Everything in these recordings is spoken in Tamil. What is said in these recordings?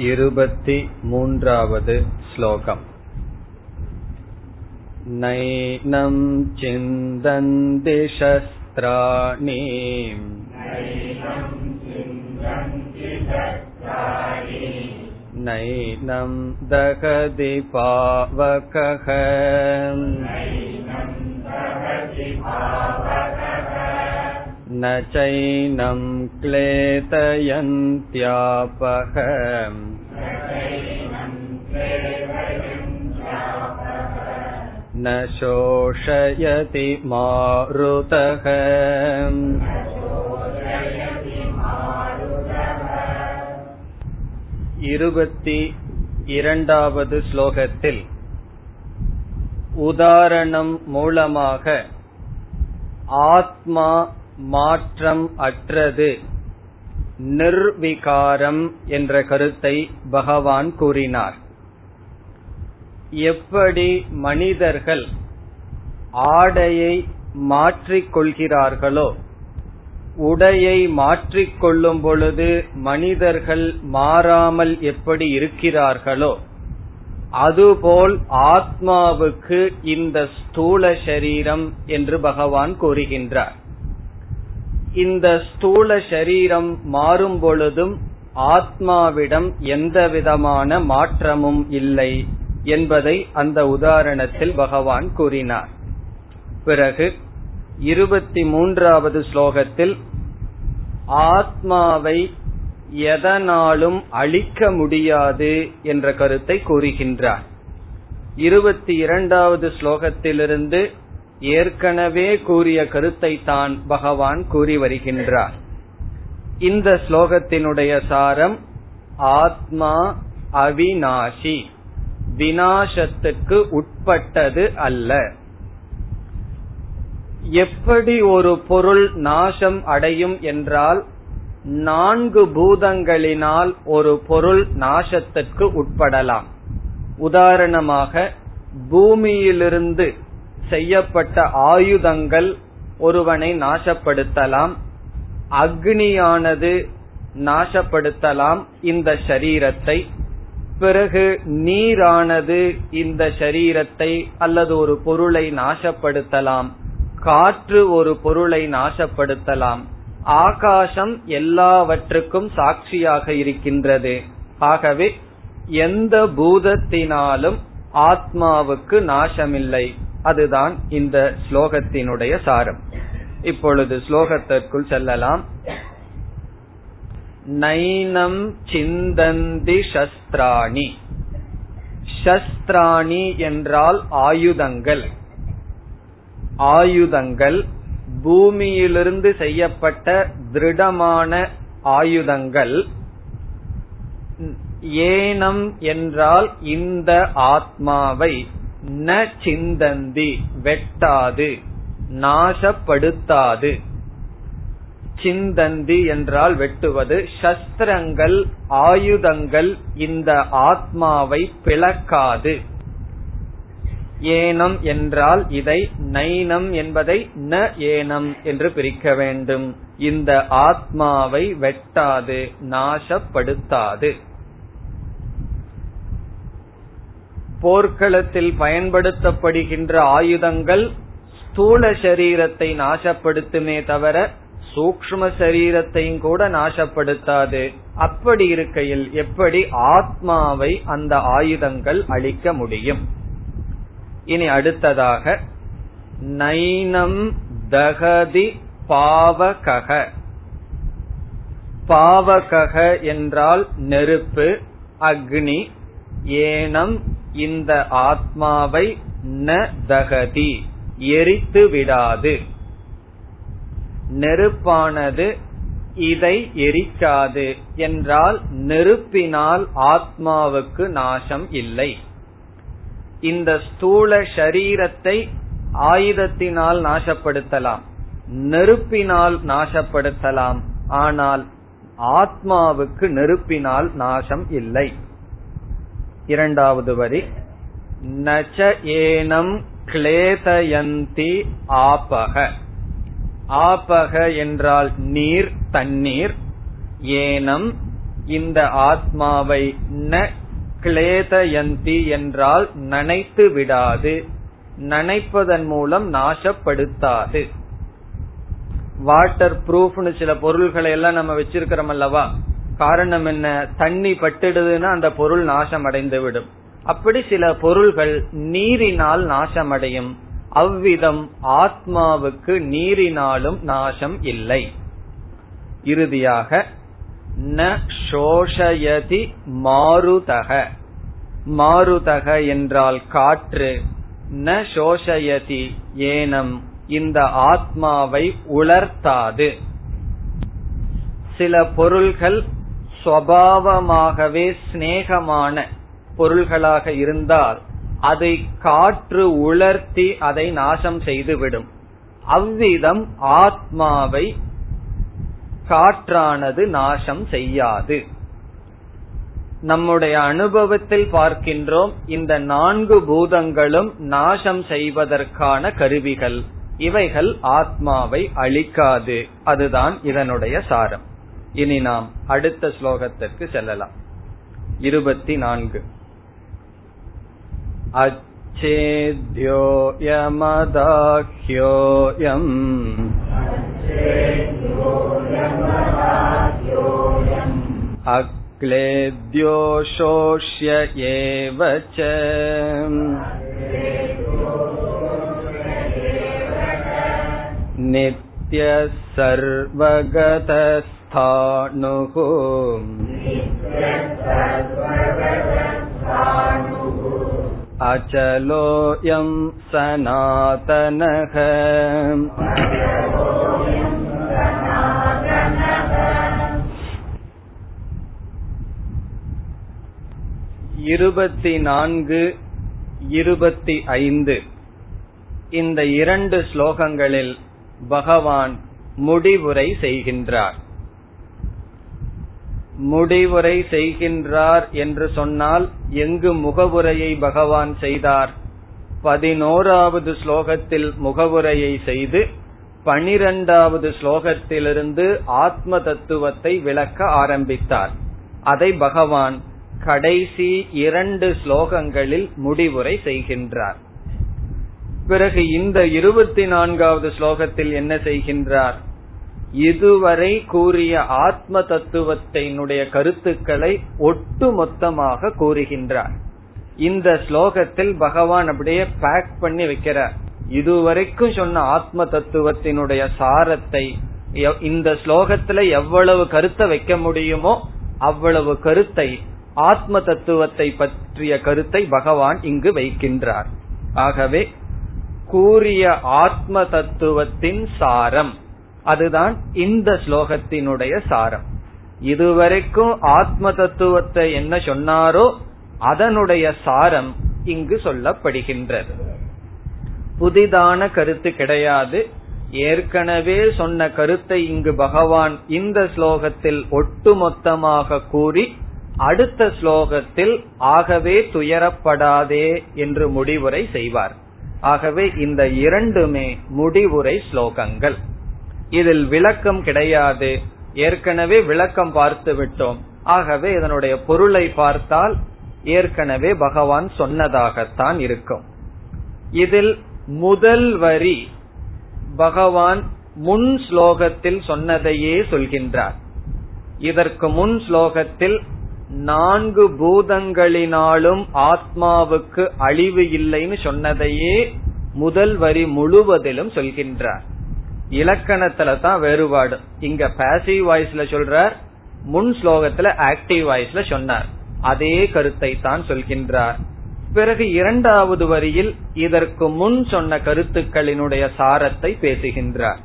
वद् श्लोकम् नैनं चिन्तन्ति शस्त्राणि नैनं दहति पावकः न चैनं क्लेदयन्त्यापः न शोषयति मारुतः இருபத்தி இரண்டாவது ஸ்லோகத்தில் உதாரணம் மூலமாக ஆத்மா மாற்றம் அற்றது. நிர்விகாரம் என்ற கருத்தை பகவான் கூறினார். எப்படி மனிதர்கள் ஆடையை மாற்றிக்கொள்கிறார்களோ உடையை மாற்றிக்கொள்ளும் பொழுது மனிதர்கள் மாறாமல் எப்படி இருக்கிறார்களோ அதுபோல் ஆத்மாவுக்கு இந்த ஸ்தூல சரீரம் என்று பகவான் கூறுகின்றார். இந்த ஸ்தூல சரீரம் மாறும் பொழுதும் ஆத்மாவிடம் எந்த விதமான மாற்றமும் இல்லை என்பதை அந்த உதாரணத்தில் பகவான் கூறினார். பிறகு இருபத்தி மூன்றாவது ஸ்லோகத்தில் ஆத்மாவை எதனாலும் அழிக்க முடியாது என்ற கருத்தை கூறுகின்றார். இருபத்தி இரண்டாவது ஸ்லோகத்திலிருந்து ஏற்கனவே கூறிய கருத்தை தான் பகவான் கூறி வருகின்றார். இந்த ஸ்லோகத்தினுடைய சாரம் ஆத்மா அவிநாசி வினாசத்துக்கு உட்பட்டது அல்ல. எப்படி ஒரு பொருள் நாசம் அடையும் என்றால் நான்கு பூதங்களினால் ஒரு பொருள் நாசத்திற்கு உட்படலாம். உதாரணமாக பூமியிலிருந்து செய்யப்பட்ட ஆயுதங்கள் ஒருவனை நாசப்படுத்தலாம். அக்னியானது நாசப்படுத்தலாம் இந்த சரீரத்தை. பிறகு நீரானது இந்த சரீரத்தை அல்லது ஒரு பொருளை நாசப்படுத்தலாம். காற்று ஒரு பொருளை நாசப்படுத்தலாம். ஆகாசம் எல்லாவற்றுக்கும் சாட்சியாக இருக்கின்றது. ஆகவே எந்த பூதத்தினாலும் ஆத்மாவுக்கு நாசமில்லை. அதுதான் இந்த ஸ்லோகத்தினுடைய சாரம். இப்பொழுது ஸ்லோகத்திற்குள் செல்லலாம். நைனம் சிந்தந்தி சஸ்திராணி சஸ்திராணி என்றால் ஆயுதங்கள். ஆயுதங்கள் பூமியிலிருந்து செய்யப்பட்ட திருடமான ஆயுதங்கள். ஏனம் என்றால் இந்த ஆத்மாவை. ந சிந்தந்தி வெட்டாது நாசப்படுத்தாது. சிந்தந்தி என்றால் வெட்டுவது. சஸ்திரங்கள் ஆயுதங்கள் இந்த ஆத்மாவை பிளக்காது. ஏனம் என்றால் இதை நைனம் என்பதை ந ஏனம் என்று பிரிக்க வேண்டும். இந்த ஆத்மாவை வெட்டாது நாசப்படுத்தாது. போர்க்களத்தில் பயன்படுத்தப்படுகின்ற ஆயுதங்கள் ஸ்தூல சரீரத்தை நாசப்படுத்துமே தவிர சூக்ம சரீரத்தையும் கூட நாசப்படுத்தாது. அப்படி இருக்கையில் எப்படி ஆத்மாவை அந்த ஆயுதங்கள் அழிக்க முடியும்? இனி அடுத்ததாக நைனம் தகதி பாவகக பாவகக என்றால் நெருப்பு அக்னி ஏனம் இந்த ஆத்மாவை ந தகதி எரித்து விடாது. நெருப்பானது இதை எரிக்காது என்றால் நெருப்பினால் ஆத்மாவுக்கு நாசம் இல்லை. இந்த ஸ்தூல ஷரீரத்தை ஆயுதத்தினால் நாசப்படுத்தலாம் நெருப்பினால் நாசப்படுத்தலாம் ஆனால் ஆத்மாவுக்கு நெருப்பினால் நாசம் இல்லை. இரண்டாவது வரி. நச்ச ஏனம் கிளேதயந்தி ஆபக. ஆபக என்றால் நீர் தண்ணீர். ஏனம் இந்த ஆத்மாவை ந கிளேதயந்தி என்றால் நனைத்து விடாது. நனைப்பதன் மூலம் நாசப்படுத்தாது. வாட்டர் ப்ரூஃப்னு சில பொருள்களை எல்லாம் நம்ம வச்சிருக்கிறோம் அல்லவா? காரணம் என்ன? தண்ணி பட்டுடுதுன்னா அந்த பொருள் நாசம் அடைந்து விடும் அப்படி சில பொருள்கள் நீரினால் நாசமடையும். அவ்விதம் ஆத்மாவுக்கு நீரினாலும் நாசம் இல்லை. இறுதியாக ந சோஷயதி மாருதக. மாருதக என்றால் காற்று. ந சோஷயதி ஏனம். இந்த ஆத்மாவை உலர்த்தாது. சில பொருள்கள் சுவாவமாகவே சிநேகமான பொருள்களாக இருந்தால் அதை காற்று உலர்த்தி அதை நாசம் செய்துவிடும். அவ்விதம் ஆத்மாவை காற்றானது நாசம் செய்யாது. நம்முடைய அனுபவத்தில் பார்க்கின்றோம் இந்த நான்கு பூதங்களும் நாசம் செய்வதற்கான கருவிகள். இவைகள் ஆத்மாவை அழிக்காது. அதுதான் இதனுடைய சாரம். இனி நாம் அடுத்த ஸ்லோகத்திற்கு செல்லலாம் இருபத்தி நான்கு अच्छेद्योऽयमदाह्योऽयम् अक्लेद्यो शोष्य एव च नित्यः सर्वगतस्थाणुः अचलोऽयं सनातनः இருபத்தி நான்கு இருபத்தி ஐந்து இந்த இரண்டு ஸ்லோகங்களில் பகவான் முடிவுரை செய்கின்றார் முடிவுரை செய்கின்றார் என்று சொன்னால் எங்கு முகவுரையை பகவான் செய்தார்? பதினோராவது ஸ்லோகத்தில் முகவுரையை செய்து பனிரெண்டாவது ஸ்லோகத்திலிருந்து ஆத்ம தத்துவத்தை விளக்க ஆரம்பித்தார். அதை பகவான் கடைசி இரண்டு ஸ்லோகங்களில் முடிவுரை செய்கின்றார். பிறகு இந்த இருபத்தி நான்காவது ஸ்லோகத்தில் என்ன செய்கின்றார்? இதுவரை கூறிய ஆத்ம தத்துவத்தினுடைய கருத்துக்களை ஒட்டு மொத்தமாக கூறுகின்றார். இந்த ஸ்லோகத்தில் பகவான் அப்படியே பேக் பண்ணி வைக்கிறார். இதுவரைக்கும் சொன்ன ஆத்ம தத்துவத்தினுடைய சாரத்தை இந்த ஸ்லோகத்துல எவ்வளவு கருத்தை வைக்க முடியுமோ அவ்வளவு கருத்தை ஆத்ம தத்துவத்தை பற்றிய கருத்தை பகவான் இங்கு வைக்கின்றார். ஆகவே கூறிய ஆத்ம தத்துவத்தின் சாரம் அதுதான் இந்த ஸ்லோகத்தினுடைய சாரம். இதுவரைக்கும் ஆத்ம தத்துவத்தை என்ன சொன்னாரோ அதனுடைய சாரம் இங்கு சொல்லப்படுகின்றது. புதிதான கருத்து கிடையாது. ஏற்கனவே சொன்ன கருத்தை இங்கு பகவான் இந்த ஸ்லோகத்தில் ஒட்டுமொத்தமாக கூறி அடுத்த ஸ்லோகத்தில் ஆகவே துயரப்படாதே என்று முடிவுரை செய்வார். ஆகவே இந்த இரண்டுமே முடிவுரை ஸ்லோகங்கள். இதில் விளக்கம் கிடையாது. ஏற்கனவே விளக்கம் பார்த்து விட்டோம். ஆகவே இதனுடைய பொருளை பார்த்தால் ஏற்கனவே பகவான் சொன்னதாகத்தான் இருக்கும். இதில் முதல் வரி பகவான் முன் ஸ்லோகத்தில் சொன்னதையே சொல்கின்றார். இதற்கு முன் ஸ்லோகத்தில் நான்கு பூதங்களினாலும் ஆத்மாவுக்கு அழிவு இல்லைன்னு சொன்னதையே முதல் வரி முழுவதிலும் சொல்கின்றார். இலக்கணத்துல தான் வேறுபாடு. இங்க பேசிவ் வாய்ஸ்ல சொல்றார் முன் ஸ்லோகத்துல ஆக்டிவ் வாய்ஸ்ல சொன்னார். அதே கருத்தை தான் சொல்கின்றார். பிறகு இரண்டாவது வரியில் இதற்கு முன் சொன்ன கருத்துக்களினுடைய சாரத்தை பேசுகின்றார்.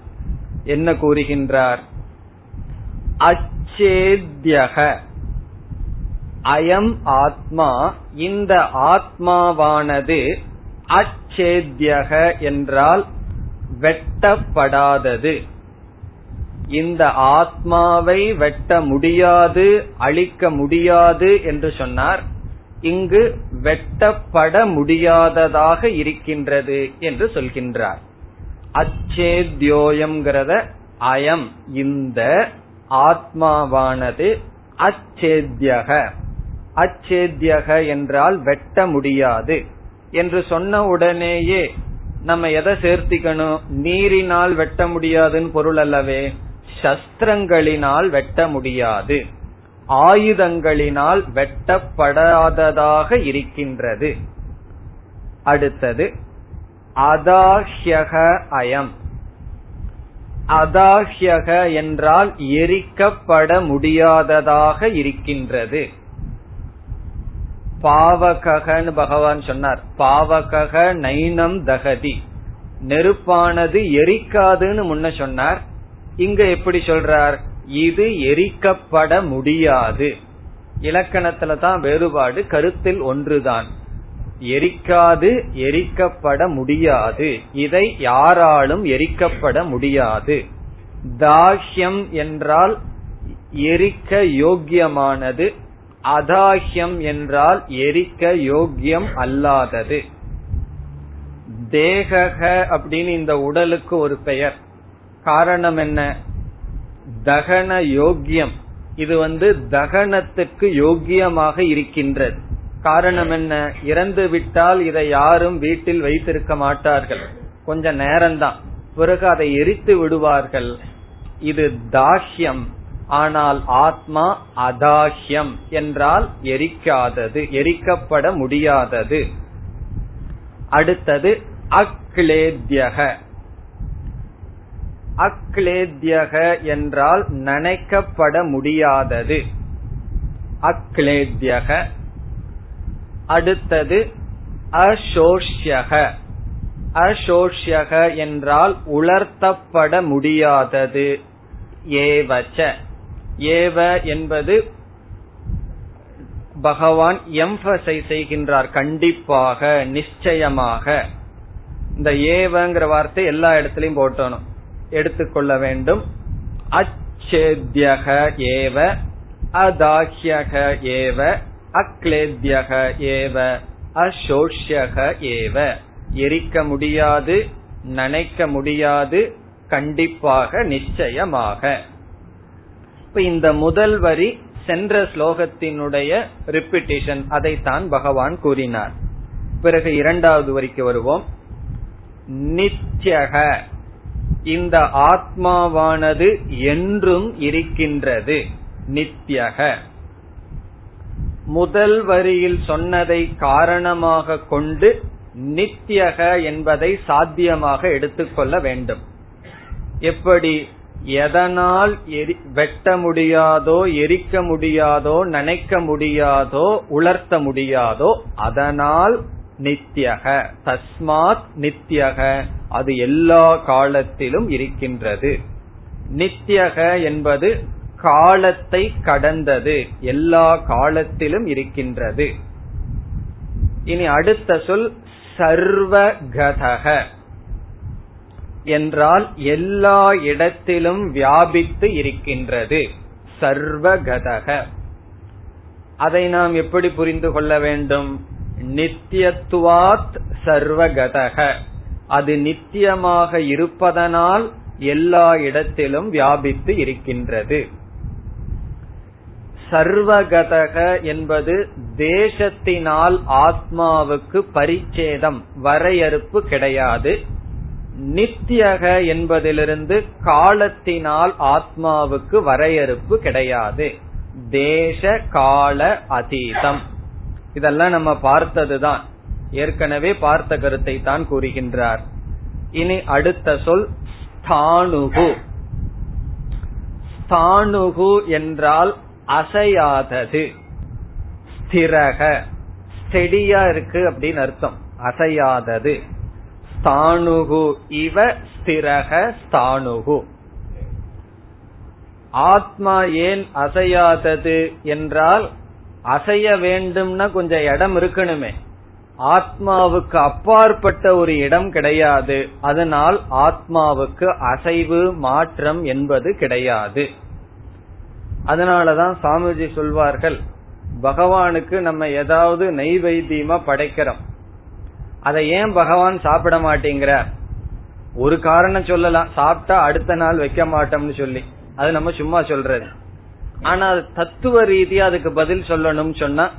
என்ன கூறுகின்றார்? அச்சேத்யக. அயம் ஆத்மா. இந்த ஆத்மாவானது அச்சேத்யக என்றால் வெட்டப்படாதது. இந்த ஆத்மாவை வெட்ட முடியாது அழிக்க முடியாது என்று சொன்னார். இங்கு வெட்டப்பட முடியாததாக இருக்கின்றது என்று சொல்கின்றார். அச்சேத்யோயம்ங்கிறத அயம் இந்த ஆத்மாவானது அச்சேத்யக. அச்சேத்யக என்றால் வெட்ட முடியாது. என்று சொன்ன உடனேயே நம்ம எதை சேர்த்திக்கணும்? நீரினால் வெட்ட முடியாதுன்னு பொருள் அல்லவே சஸ்திரங்களினால் வெட்ட முடியாது. ஆயுதங்களினால் வெட்டப்படாததாக இருக்கின்றது. அடுத்தது அதாஹ்யக அயம். அதாஹ்யக என்றால் எரிக்கப்பட முடியாததாக இருக்கின்றது. பாவகன்னு பகவான் சொன்னார். பாவகக நைனம் தகதி. நெருப்பானது எரிக்காதுன்னு முன்ன சொன்னார். இங்க எப்படி சொல்றார்? இது எரிக்கப்பட முடியாது. இலக்கணத்துல தான் வேறுபாடு கருத்தில் ஒன்றுதான். எரிக்காது எரிக்கப்பட முடியாது. இதை யாராலும் எரிக்கப்பட முடியாது. தாஹ்யம் என்றால் எரிக்க யோக்கியமானது அதாஹ்யம் என்றால் எரிக்க யோக்கியம் அல்லாதது. தேகக அப்படின்னு இந்த உடலுக்கு ஒரு பெயர். காரணம் என்ன? தகன யோக்கியம். இது வந்து தகனத்துக்கு யோக்கியமாக இருக்கின்றது. காரணம் என்ன? இறந்து விட்டால் இதை யாரும் வீட்டில் வைத்திருக்க மாட்டார்கள். கொஞ்ச நேரம்தான். பிறகு அதை எரித்து விடுவார்கள். இது தாஹ்யம். ஆனால் ஆத்மா அதாஹ்யம் என்றால் எரிக்காதது எரிக்கப்பட முடியாதது. அடுத்தது அக்லேத்யக. அக்லேத்யக என்றால் நினைக்கப்பட முடியாதது. அக்லேத்யக. அடுத்தது அசோஷ்யக. அசோஷ்யக என்றால் உலர்த்தப்பட முடியாதது. ஏவச்ச. ஏவ என்பது பகவான் எம்பசை செய்கின்றார் கண்டிப்பாக நிச்சயமாக. இந்த ஏவங்கிற வார்த்தை எல்லா இடத்திலையும் போட்டணும். எடுத்துக்கொள்ள வேண்டும். அச்சேத்யக ஏவ அதாஹ்யக ஏவ அக்லேத்யக ஏவ அசோஷ்யக ஏவ. எரிக்க முடியாது நினைக்க முடியாது கண்டிப்பாக நிச்சயமாக. இப்ப இந்த முதல் வரி சென்ற ஸ்லோகத்தினுடைய ரிப்பிட்டிஷன் அதைத்தான் பகவான் கூறினார். பிறகு இரண்டாவது வரிக்கு வருவோம். நித்யக. இந்த ஆத்மாவானது என்றும் இருக்கின்றது. நித்யக. முதல் வரியில் சொன்னதை காரணமாக கொண்டு நித்யக என்பதை சாத்தியமாக எடுத்துக்கொள்ள வேண்டும். எப்படி? எதனால் வெட்ட முடியாதோ எரிக்க முடியாதோ நினைக்க முடியாதோ உலர்த்த முடியாதோ அதனால் நித்யக. தஸ்மாத் நித்யக. அது எல்லா காலத்திலும் இருக்கின்றது. நித்யக என்பது காலத்தை கடந்தது. எல்லா காலத்திலும் இருக்கின்றது. இனி அடுத்த சொல் சர்வகதக. என்றால் எல்லா இடத்திலும் வியாபித்து இருக்கின்றது. சர்வகதக. அதை நாம் எப்படி புரிந்து கொள்ள வேண்டும்? நித்தியத்துவாத் சர்வகதக. அது நித்தியமாக இருப்பதனால் எல்லா இடத்திலும் வியாபித்து இருக்கின்றது. சர்வகதக என்பது தேசத்தினால் ஆத்மாவுக்கு பரிச்சேதம் வரையறுப்பு கிடையாது. நித்தியக என்பதிலிருந்து காலத்தினால் ஆத்மாவுக்கு வரையறுப்பு கிடையாது. தேச கால அதீதம். இதெல்லாம் நம்ம பார்த்ததுதான். ஏற்கனவே பார்த்த கருத்தை தான் கூறுகின்றார். இனி அடுத்த சொல் ஸ்தானுகு. ஸ்தானுகு என்றால் அசையாதது. ஸ்திரக. ஸ்டெடியா இருக்கு அப்படின்னு அர்த்தம். அசையாதது. ஸ்தானுகு. இவ ஸ்திரக ஸ்தானுகு. ஆத்மா ஏன் அசையாதது என்றால் அசைய வேண்டும்னா கொஞ்சம் இடம் இருக்கணுமே. ஆத்மாவுக்கு அப்பாற்பட்ட ஒரு இடம் கிடையாது. அதனால் ஆத்மாவுக்கு அசைவு மாற்றம் என்பது கிடையாது. அதனாலதான் சாமிஜி சொல்வார்கள் பகவானுக்கு நம்ம ஏதாவது நெய்வைத்தியமா படைக்கிறோம். அதை ஏன் பகவான் சாப்பிட மாட்டேங்கிறார் ஒரு காரணம் சொல்லலாம். சாப்பிட்டா அடுத்த நாள் வைக்க மாட்டோம்னு சொல்லி. அது நம்ம சும்மா சொல்றது. ஆனா தத்துவ ரீதியா அதுக்கு பதில் சொல்லணும்னு சொன்னா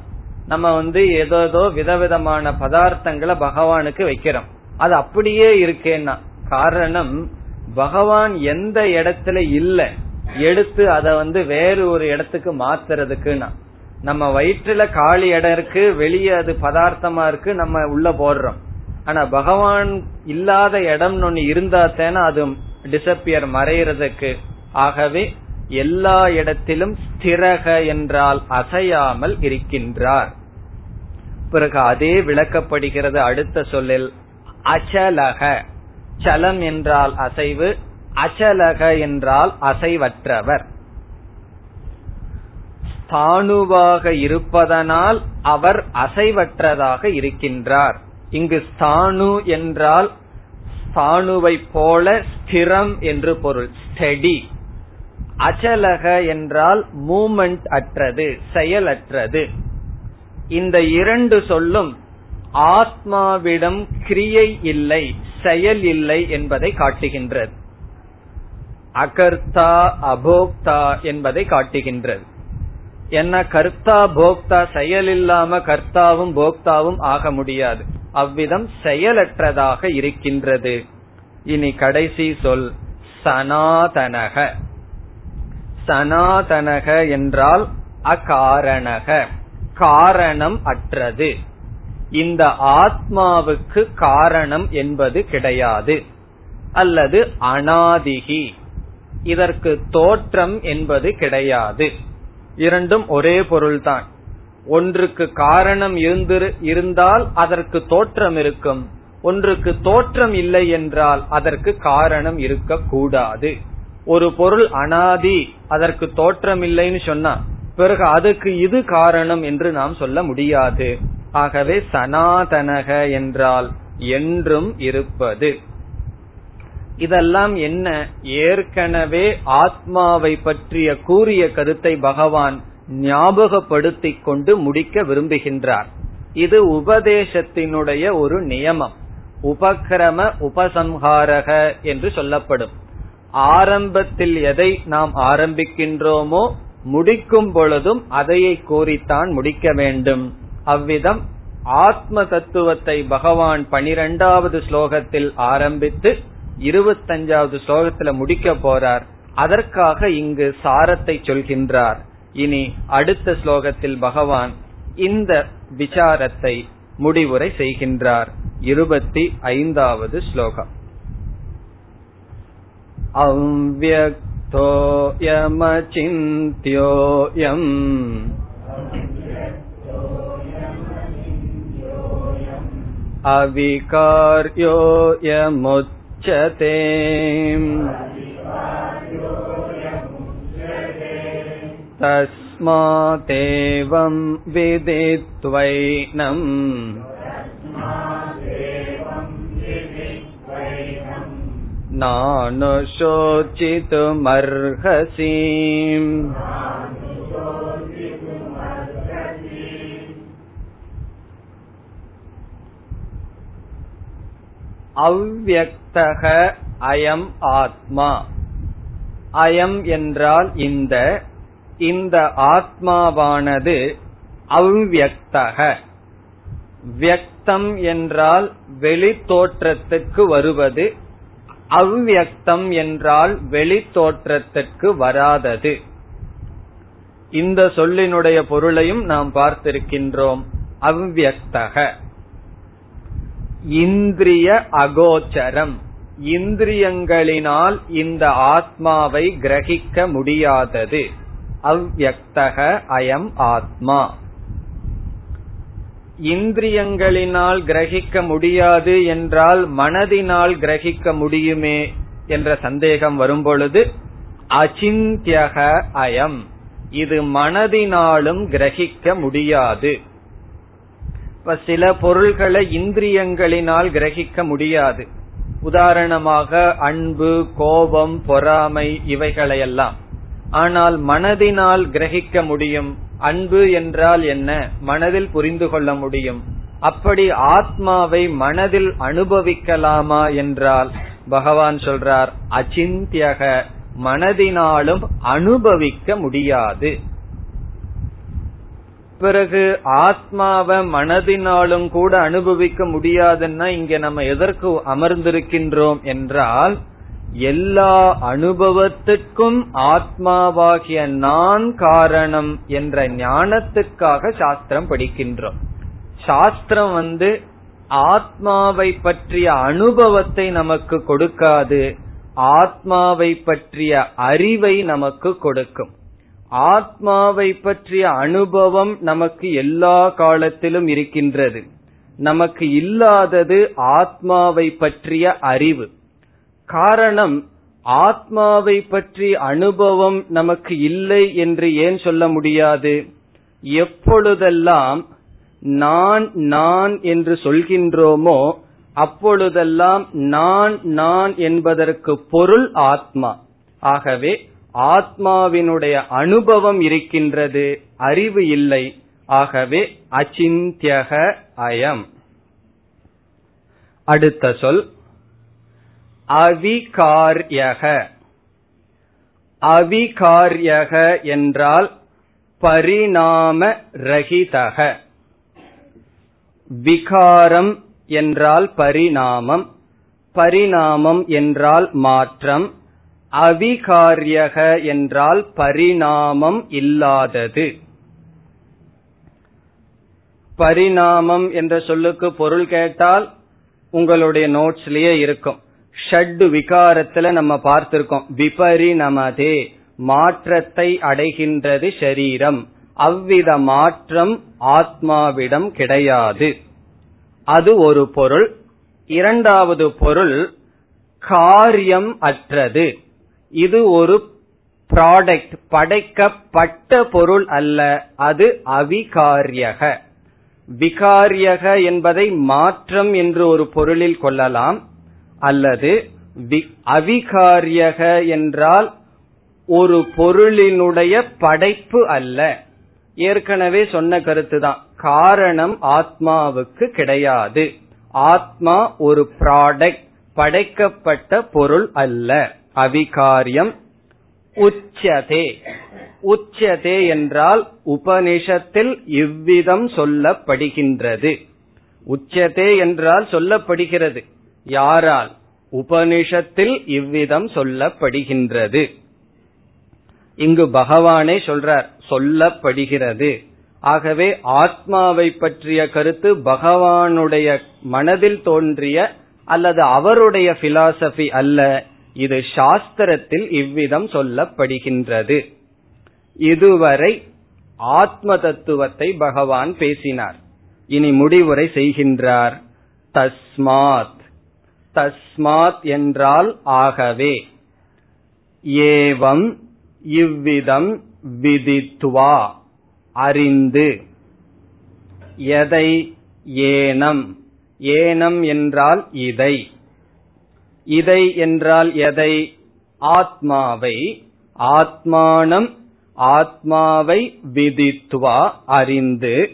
நம்ம வந்து ஏதோதோ ஏதோ விதவிதமான பதார்த்தங்களை பகவானுக்கு வைக்கிறோம். அது அப்படியே இருக்கேன்னா காரணம் பகவான் எந்த இடத்துல இல்ல எடுத்து அத வந்து வேறு ஒரு இடத்துக்கு மாத்துறதுக்குன்னா நம்ம வயிற்றுல காலி இடம் இருக்கு வெளியே அது பதார்த்தமா இருக்கு நம்ம உள்ள போடுறோம். ஆனா பகவான் இல்லாத இடம் ஒண்ணு இருந்தா தானே அது டிசப்பியர் மறைறதுக்கு ஆகவே எல்லா இடத்திலும் ஸ்திரக என்றால் அசையாமல் இருக்கின்றார். பிறகு அதே விளக்கப்படுகிறது அடுத்த சொல்லில் அச்சலக. சலம் என்றால் அசைவு அச்சலக என்றால் அசைவற்றவர். ஸ்தானுவாக இருப்பதனால் அவர் அசைவற்றதாக இருக்கின்றார். இங்கு ஸ்தானு என்றால் ஸ்தானுவை போல ஸ்திரம் என்று பொருள். ஸ்டெடி. அச்சலக என்றால் மூமெண்ட் அற்றது செயலற்றது. இந்த இரண்டு சொல்லும் ஆத்மாவிடம் கிரியை இல்லை செயல் இல்லை என்பதை காட்டுகின்றது. அகர்த்தா அபோக்தா என்பதை காட்டுகின்றது. என்ன கர்த்தா போக்தா செயல் இல்லாம கர்த்தாவும் போக்தாவும் ஆக முடியாது. அவ்விதம் செயலற்றதாக இருக்கின்றது. இனி கடைசி சொல் சனாதனக. சனாதனக என்றால் அகாரணக காரணம் அற்றது. இந்த ஆத்மாவுக்கு காரணம் என்பது கிடையாது. அல்லது அனாதிகி இதற்கு தோற்றம் என்பது கிடையாது. இரண்டும் ஒரே பொருள்தான். ஒன்றுக்கு காரணம் இருந்தால் அதற்கு தோற்றம் இருக்கும். ஒன்றுக்கு தோற்றம் இல்லை என்றால் அதற்கு காரணம் இருக்கக்கூடாது. ஒரு பொருள் அனாதி அதற்கு தோற்றம் இல்லைன்னு சொன்னா பிறகு அதுக்கு இது காரணம் என்று நாம் சொல்ல முடியாது. ஆகவே சனாதனக என்றால் என்றும் இருப்பது. இதெல்லாம் என்ன? ஏற்கனவே ஆத்மாவை பற்றிய கூறிய கருத்தை பகவான் ஞாபகப்படுத்திக் கொண்டு முடிக்க விரும்புகின்றார். இது உபதேசத்தினுடைய ஒரு நியமம். உபக்கிரம உபசம்ஹாரக என்று சொல்லப்படும். ஆரம்பத்தில் எதை நாம் ஆரம்பிக்கின்றோமோ முடிக்கும் பொழுதும் அதையை கூறித்தான் முடிக்க வேண்டும். அவ்விதம் ஆத்ம தத்துவத்தை பகவான் பனிரெண்டாவது ஸ்லோகத்தில் ஆரம்பித்து இருபத்தஞ்சாவது ஸ்லோகத்துல முடிக்க போறார் அதற்காக இங்கு சாரத்தை சொல்கின்றார் இனி அடுத்த ஸ்லோகத்தில் பகவான் இந்த விசாரத்தை முடிவுரை செய்கின்றார் இருபத்தி ஐந்தாவது ஸ்லோகம் अव्यक्तोऽयमचिन्त्योऽयम् अविकार्योऽयमुच्यते तस्मादेवं विदित्वैनम् नानुशोचितुमर्हसि அவ்வக்தக அயம் ஆத்மா. அயம் என்றால் இந்த இந்த ஆத்மாவானது அவ்வக்தக வியக்தம் என்றால் வெளி தோற்றத்துக்கு வருவது அவ்வக்தம் என்றால் வெளி தோற்றத்திற்கு வராதது. இந்த சொல்லினுடைய பொருளையும் நாம் பார்த்திருக்கின்றோம் அவ்வக்தக இந்திரிய அகோச்சரம். இந்திரியங்களினால் இந்த ஆத்மாவை கிரகிக்க முடியாதது. அவ்வக்தக அயம் ஆத்மா. இந்திரியங்களினால் கிரகிக்க முடியாது என்றால் மனதினால் கிரகிக்க முடியுமே என்ற சந்தேகம் வரும்பொழுது அச்சிந்தியக அயம். இது மனதினாலும் கிரகிக்க முடியாது. இப்ப சில பொருள்களை இந்திரியங்களினால் கிரகிக்க முடியாது. உதாரணமாக அன்பு கோபம் பொறாமை இவைகளையெல்லாம். ஆனால் மனதினால் கிரகிக்க முடியும். அன்பு என்றால் என்ன? மனதில் புரிந்து கொள்ள முடியும். அப்படி ஆத்மாவை மனதில் அனுபவிக்கலாமா என்றால் பகவான் சொல்றார் அச்சிந்தியக மனதினாலும் அனுபவிக்க முடியாது. பிறகு ஆத்மாவை மனதினாலும் கூட அனுபவிக்க முடியாதுன்னா இங்க நம்ம எதற்கு அமர்ந்திருக்கின்றோம் என்றால் எல்லா அனுபவத்துக்கும் ஆத்மாவாகிய நான் காரணம் என்ற ஞானத்துக்காக சாஸ்திரம் படிக்கின்றோம். சாஸ்திரம் வந்து ஆத்மாவை பற்றிய அனுபவத்தை நமக்கு கொடுக்காது ஆத்மாவை பற்றிய அறிவை நமக்கு கொடுக்கும். ஆத்மாவை பற்றிய அனுபவம் நமக்கு எல்லா காலத்திலும் இருக்கின்றது. நமக்கு இல்லாதது ஆத்மாவை பற்றிய அறிவு. காரணம் ஆத்மாவை பற்றி அனுபவம் நமக்கு இல்லை என்று ஏன் சொல்ல முடியாது? எப்பொழுதெல்லாம் நான் நான் என்று சொல்கின்றோமோ அப்பொழுதெல்லாம் நான் நான் என்பதற்கு பொருள் ஆத்மா. ஆகவே ஆத்மாவினுடைய அனுபவம் இருக்கின்றது அறிவு இல்லை. ஆகவே அச்சிந்தியக அயம். அடுத்த சொல். அவிகாரியக. அவிகாரியக என்றால் பரிணாம ரகிதக விகாரம் என்றால் பரிணாமம். பரிணாமம் என்றால் மாற்றம். அவிகாரியக என்றால் பரிணாமம் இல்லாதது. பரிணாமம் என்ற சொல்லுக்கு பொருள் கேட்டால் உங்களுடைய நோட்ஸ்லயே இருக்கும். ஷட் விகாரத்துல நம்ம பார்த்திருக்கோம். விபரிணமதே மாற்றத்தை அடைகின்றது ஷரீரம். அவ்வித மாற்றம் ஆத்மாவிடம் கிடையாது. அது ஒரு பொருள். இரண்டாவது பொருள் காரியம் அற்றது. இது ஒரு ப்ராடக்ட் படைக்கப்பட்ட பொருள் அல்ல. அது அவிகாரியக. விகாரியக என்பதை மாற்றம் என்று ஒரு பொருளில் கொள்ளலாம். அல்லது அவிகாரியக என்றால் ஒரு பொருளினுடைய படைப்பு அல்ல. ஏற்கனவே சொன்ன கருத்துதான் காரணம் ஆத்மாவுக்கு கிடையாது. ஆத்மா ஒரு ப்ராடக்ட் படைக்கப்பட்ட பொருள் அல்ல. அவிகாரியம் உச்சதே. உச்சதே என்றால் உபனிஷத்தில் இவ்விதம் சொல்லப்படுகின்றது. உச்சதே என்றால் சொல்லப்படுகிறது. யாரால்? உபனிஷத்தில் இவ்விதம் சொல்லப்படுகின்றது. இங்கு பகவானே சொல்றார் சொல்லப்படுகிறது. ஆகவே ஆத்மாவை பற்றிய கருத்து பகவானுடைய மனதில் தோன்றிய அல்லது அவருடைய பிலாசபி அல்ல. இது சாஸ்திரத்தில் இவ்விதம் சொல்லப்படுகின்றது. இதுவரை ஆத்ம தத்துவத்தை பகவான் பேசினார். இனி முடிவுரை செய்கின்றார். தஸ்மாத். தஸ்மாத் என்றால் ஆகவே. ஏவம் இவ்விதம் விதித்வா. அறிந்து. எதை? ஏனம். ஏனம் என்றால் இதை. இதை என்றால் எதை? ஆத்மாவை. ஆத்மானம் ஆத்மாவை விதித்வா அறிந்து.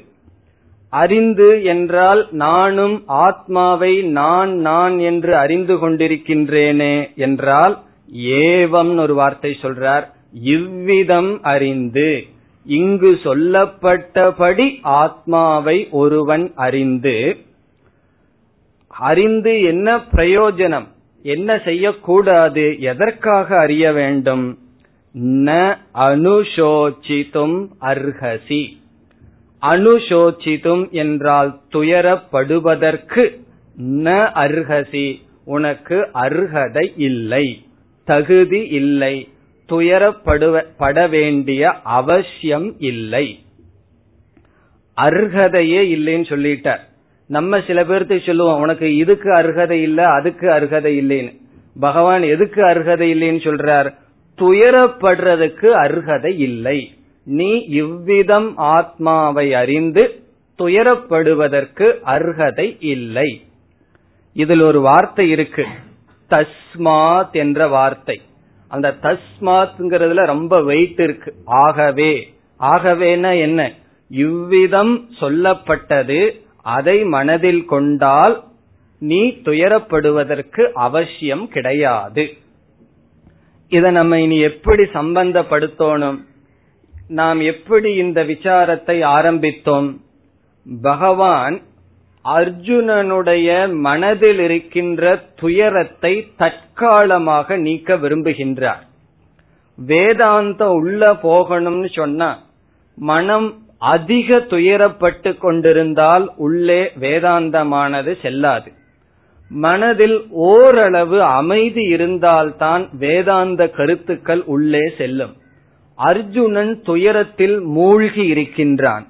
அறிந்து என்றால் நானும் ஆத்மாவை நான் நான் என்று அறிந்து கொண்டிருக்கின்றேனே என்றால் ஏவம் ஒரு வார்த்தை சொல்றார். இவ்விதம் அறிந்து. இங்கு சொல்லப்பட்டபடி ஆத்மாவை ஒருவன் அறிந்து. அறிந்து என்ன பிரயோஜனம்? என்ன செய்யக்கூடாது? எதற்காக அறிய வேண்டும்? ந அனுஷோச்சித்தும் அர்ஹசி. அனுஷோச்சித்தும் என்றால் துயரப்படுவதற்கு. ந அர்ஹசி. உனக்கு அர்ஹதை இல்லை. தகுதி இல்லை. துயரப்படுவ வேண்டிய அவசியம் இல்லை. அர்ஹதையே இல்லைன்னு சொல்லிட்டார். நம்ம சில பேர்த்து சொல்லுவோம் உனக்கு இதுக்கு அருகதை இல்ல அதுக்கு அருகதை இல்லைன்னு. பகவான் எதுக்கு அருகதை இல்லைன்னு சொல்றார்? துயரப்படுறதுக்கு அர்ஹதை இல்லை. நீ இவ்விதம் ஆத்மாவை அறிந்து துயரப்படுவதற்கு அர்ஹதை இல்லை. இதில் ஒரு வார்த்தை இருக்கு. தஸ்மாத் என்ற வார்த்தை. அந்த தஸ்மாத்ங்கிறதுல ரொம்ப வெயிட் இருக்கு. ஆகவே. ஆகவேனா என்ன? இவ்விதம் சொல்லப்பட்டது அதை மனதில் கொண்டால் நீ துயரப்படுவதற்கு அவசியம் கிடையாது. இத நம்ம இனி எப்படி சம்பந்தப்படுத்தணும்? நாம் எப்படி இந்த விசாரத்தை ஆரம்பித்தோம்? பகவான் அர்ஜுனனுடைய மனதில் இருக்கின்ற துயரத்தை தற்காலமாக நீக்க விரும்புகின்றார். வேதாந்தம் உள்ள போகணும்னு சொன்னா மனம் அதிக துயரப்பட்டு கொண்டிருந்தால் உள்ளே வேதாந்தமானது செல்லாது. மனதில் ஓரளவு அமைதி இருந்தால்தான் வேதாந்த கருத்துக்கள் உள்ளே செல்லும். அர்ஜுனன் துயரத்தில் மூழ்கி இருக்கின்றான்.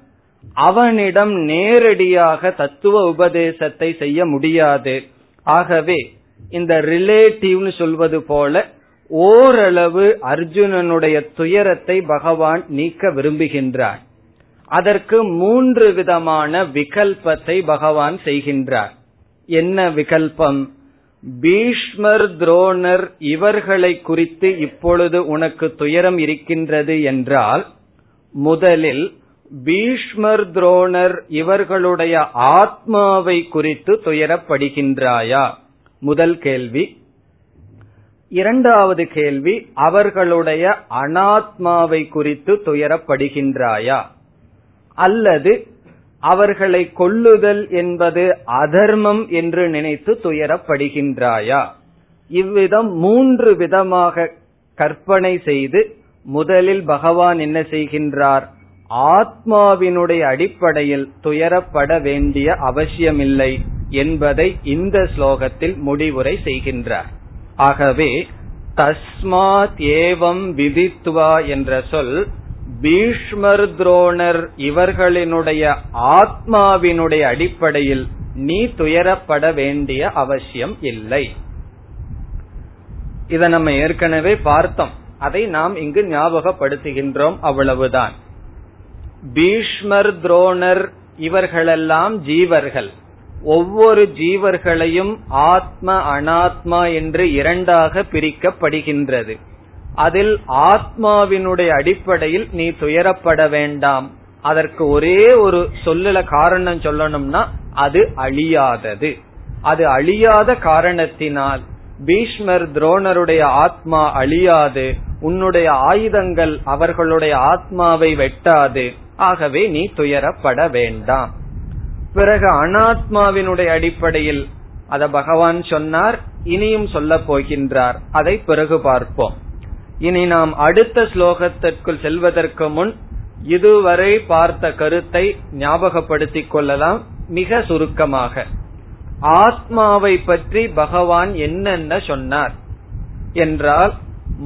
அவனிடம் நேரடியாக தத்துவ உபதேசத்தை செய்ய முடியாது. ஆகவே இந்த ரிலேட்டிவ்னு சொல்வது போல ஓரளவு அர்ஜுனனுடைய துயரத்தை பகவான் நீக்க விரும்புகின்றான். அதற்கு மூன்று விதமான விகல்பத்தை பகவான் செய்கின்றார். என்ன விகல்பம்? பீஷ்மர் துரோணர் இவர்களை குறித்து இப்பொழுது உனக்கு துயரம் இருக்கின்றது என்றால் முதலில் பீஷ்மர் துரோணர் இவர்களுடைய ஆத்மாவை குறித்து துயரப்படுகின்றாயா? முதல் கேள்வி. இரண்டாவது கேள்வி அவர்களுடைய அனாத்மாவை குறித்து துயரப்படுகின்றாயா? அல்லது அவர்களை கொல்லுதல் என்பது அதர்மம் என்று நினைத்து துயரப்படுகின்றாயா? இவ்விதம் மூன்று விதமாக கற்பனை செய்து முதலில் பகவான் என்ன செய்கின்றார்? ஆத்மாவினுடைய அடிப்படையில் துயரப்பட வேண்டிய அவசியமில்லை என்பதை இந்த ஸ்லோகத்தில் முடிவுரை செய்கின்றார். ஆகவே தஸ்மாத் ஏவம் விதித்துவா என்ற சொல் பீஷ்மர் துரோணர் இவர்களினுடைய ஆத்மாவினுடைய அடிப்படையில் நீ துயரப்பட வேண்டிய அவசியம் இல்லை. இதை நம்ம ஏற்கனவே பார்த்தோம். அதை நாம் இங்கு ஞாபகப்படுத்துகின்றோம் அவ்வளவுதான். பீஷ்மர் துரோணர் இவர்களெல்லாம் ஜீவர்கள். ஒவ்வொரு ஜீவர்களையும் ஆத்ம அனாத்மா என்று இரண்டாக பிரிக்கப்படுகின்றது. அதில் ஆத்மாவினுடைய அடிப்படையில் நீ துயரப்பட வேண்டாம். அதற்கு ஒரே ஒரு சொல்லல காரணம் சொல்லணும்னா அது அழியாதது. அது அழியாத காரணத்தினால் பீஷ்மர் துரோணருடைய ஆத்மா அழியாது உன்னுடைய ஆயுதங்கள் அவர்களுடைய ஆத்மாவை வெட்டாது ஆகவே நீ துயரப்பட வேண்டாம். பிறகு அனாத்மாவினுடைய அடிப்படையில் அத பகவான் சொன்னார் இனியும் சொல்ல போகின்றார். அதை பிறகு பார்ப்போம். இனி நாம் அடுத்த ஸ்லோகத்திற்குள் செல்வதற்கு முன் இதுவரை பார்த்த கருத்தை ஞாபகப்படுத்திக் கொள்ளலாம். மிக சுருக்கமாக. ஆத்மாவை பற்றி பகவான் என்னென்ன சொன்னார்? என்றால்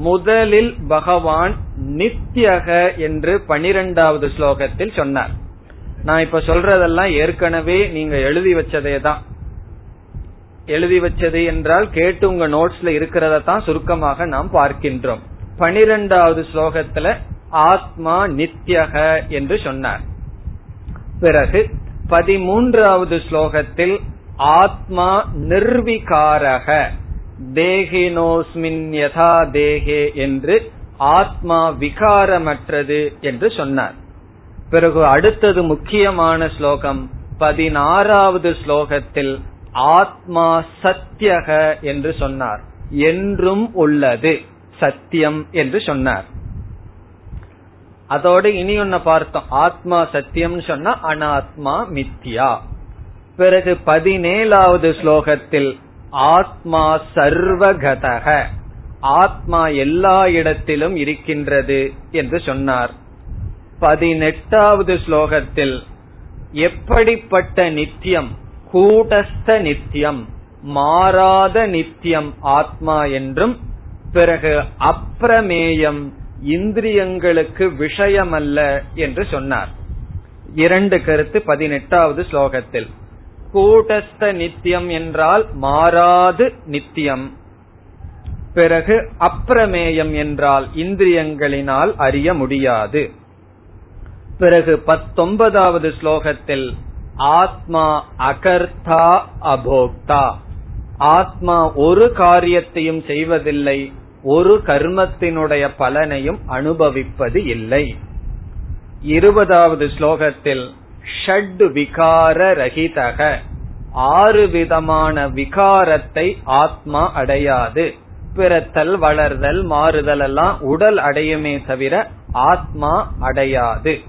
முதலில் பகவான் நித்யக என்று பனிரெண்டாவது ஸ்லோகத்தில் சொன்னார். நான் இப்ப சொல்றதெல்லாம் ஏற்கனவே நீங்க எழுதி வச்சதே தான். எழுதி வச்சது என்றால் கேட்டு உங்க நோட்ஸ்ல இருக்கிறத தான் சுருக்கமாக நாம் பார்க்கின்றோம். பனிரெண்டாவது ஸ்லோகத்துல ஆத்மா நித்யக என்று சொன்னார். பிறகு பதிமூன்றாவது ஸ்லோகத்தில் ஆத்மா நிர்விகாரக தேகினோஸ்மின் யதா தேகே என்று ஆத்மா விகாரமற்றது என்று சொன்னார். பிறகு அடுத்தது முக்கியமான ஸ்லோகம் பதினாறாவது ஸ்லோகத்தில் ஆத்மா சத்தியக என்று சொன்னார். என்றும் உள்ளது. சத்தியம் என்று சொன்னார். அதோடு இனி ஒன்ன பார்த்தோம். ஆத்மா சத்தியம் சொன்னா அனாத்மா மித்யா. பிறகு பதினேழாவது ஸ்லோகத்தில் ஆத்மா சர்வகதக. ஆத்மா எல்லா இடத்திலும் இருக்கின்றது என்று சொன்னார். பதினெட்டாவது ஸ்லோகத்தில் எப்படிப்பட்ட நித்தியம்? கூடஸ்த நித்தியம். மாறாத நித்தியம் ஆத்மா என்றும் பிறகு அப்பிரமேயம் இந்திரியங்களுக்கு விஷயமல்ல என்று சொன்னார். இரண்டு கருத்து பதினெட்டாவது ஸ்லோகத்தில். கூட்டஸ்த நித்தியம் என்றால் மாறாது நித்தியம். பிறகு அப்பிரமேயம் என்றால் இந்திரியங்களினால் அறிய முடியாது. பிறகு பத்தொன்பதாவது ஸ்லோகத்தில் ஆத்மா அகர்த்தா அபோக்தா. ஆத்மா ஒரு காரியத்தையும் செய்வதில்லை ஒரு கர்மத்தினுடைய பலனையும் அனுபவிப்பது இல்லை. இருபதாவது ஸ்லோகத்தில் ஷட் விகார ரஹிதக. ஆறு விதமான விகாரத்தை ஆத்மா அடையாது. பிறத்தல் வளர்தல் மாறுதல் எல்லாம் உடல் அடையுமே தவிர ஆத்மா அடையாது.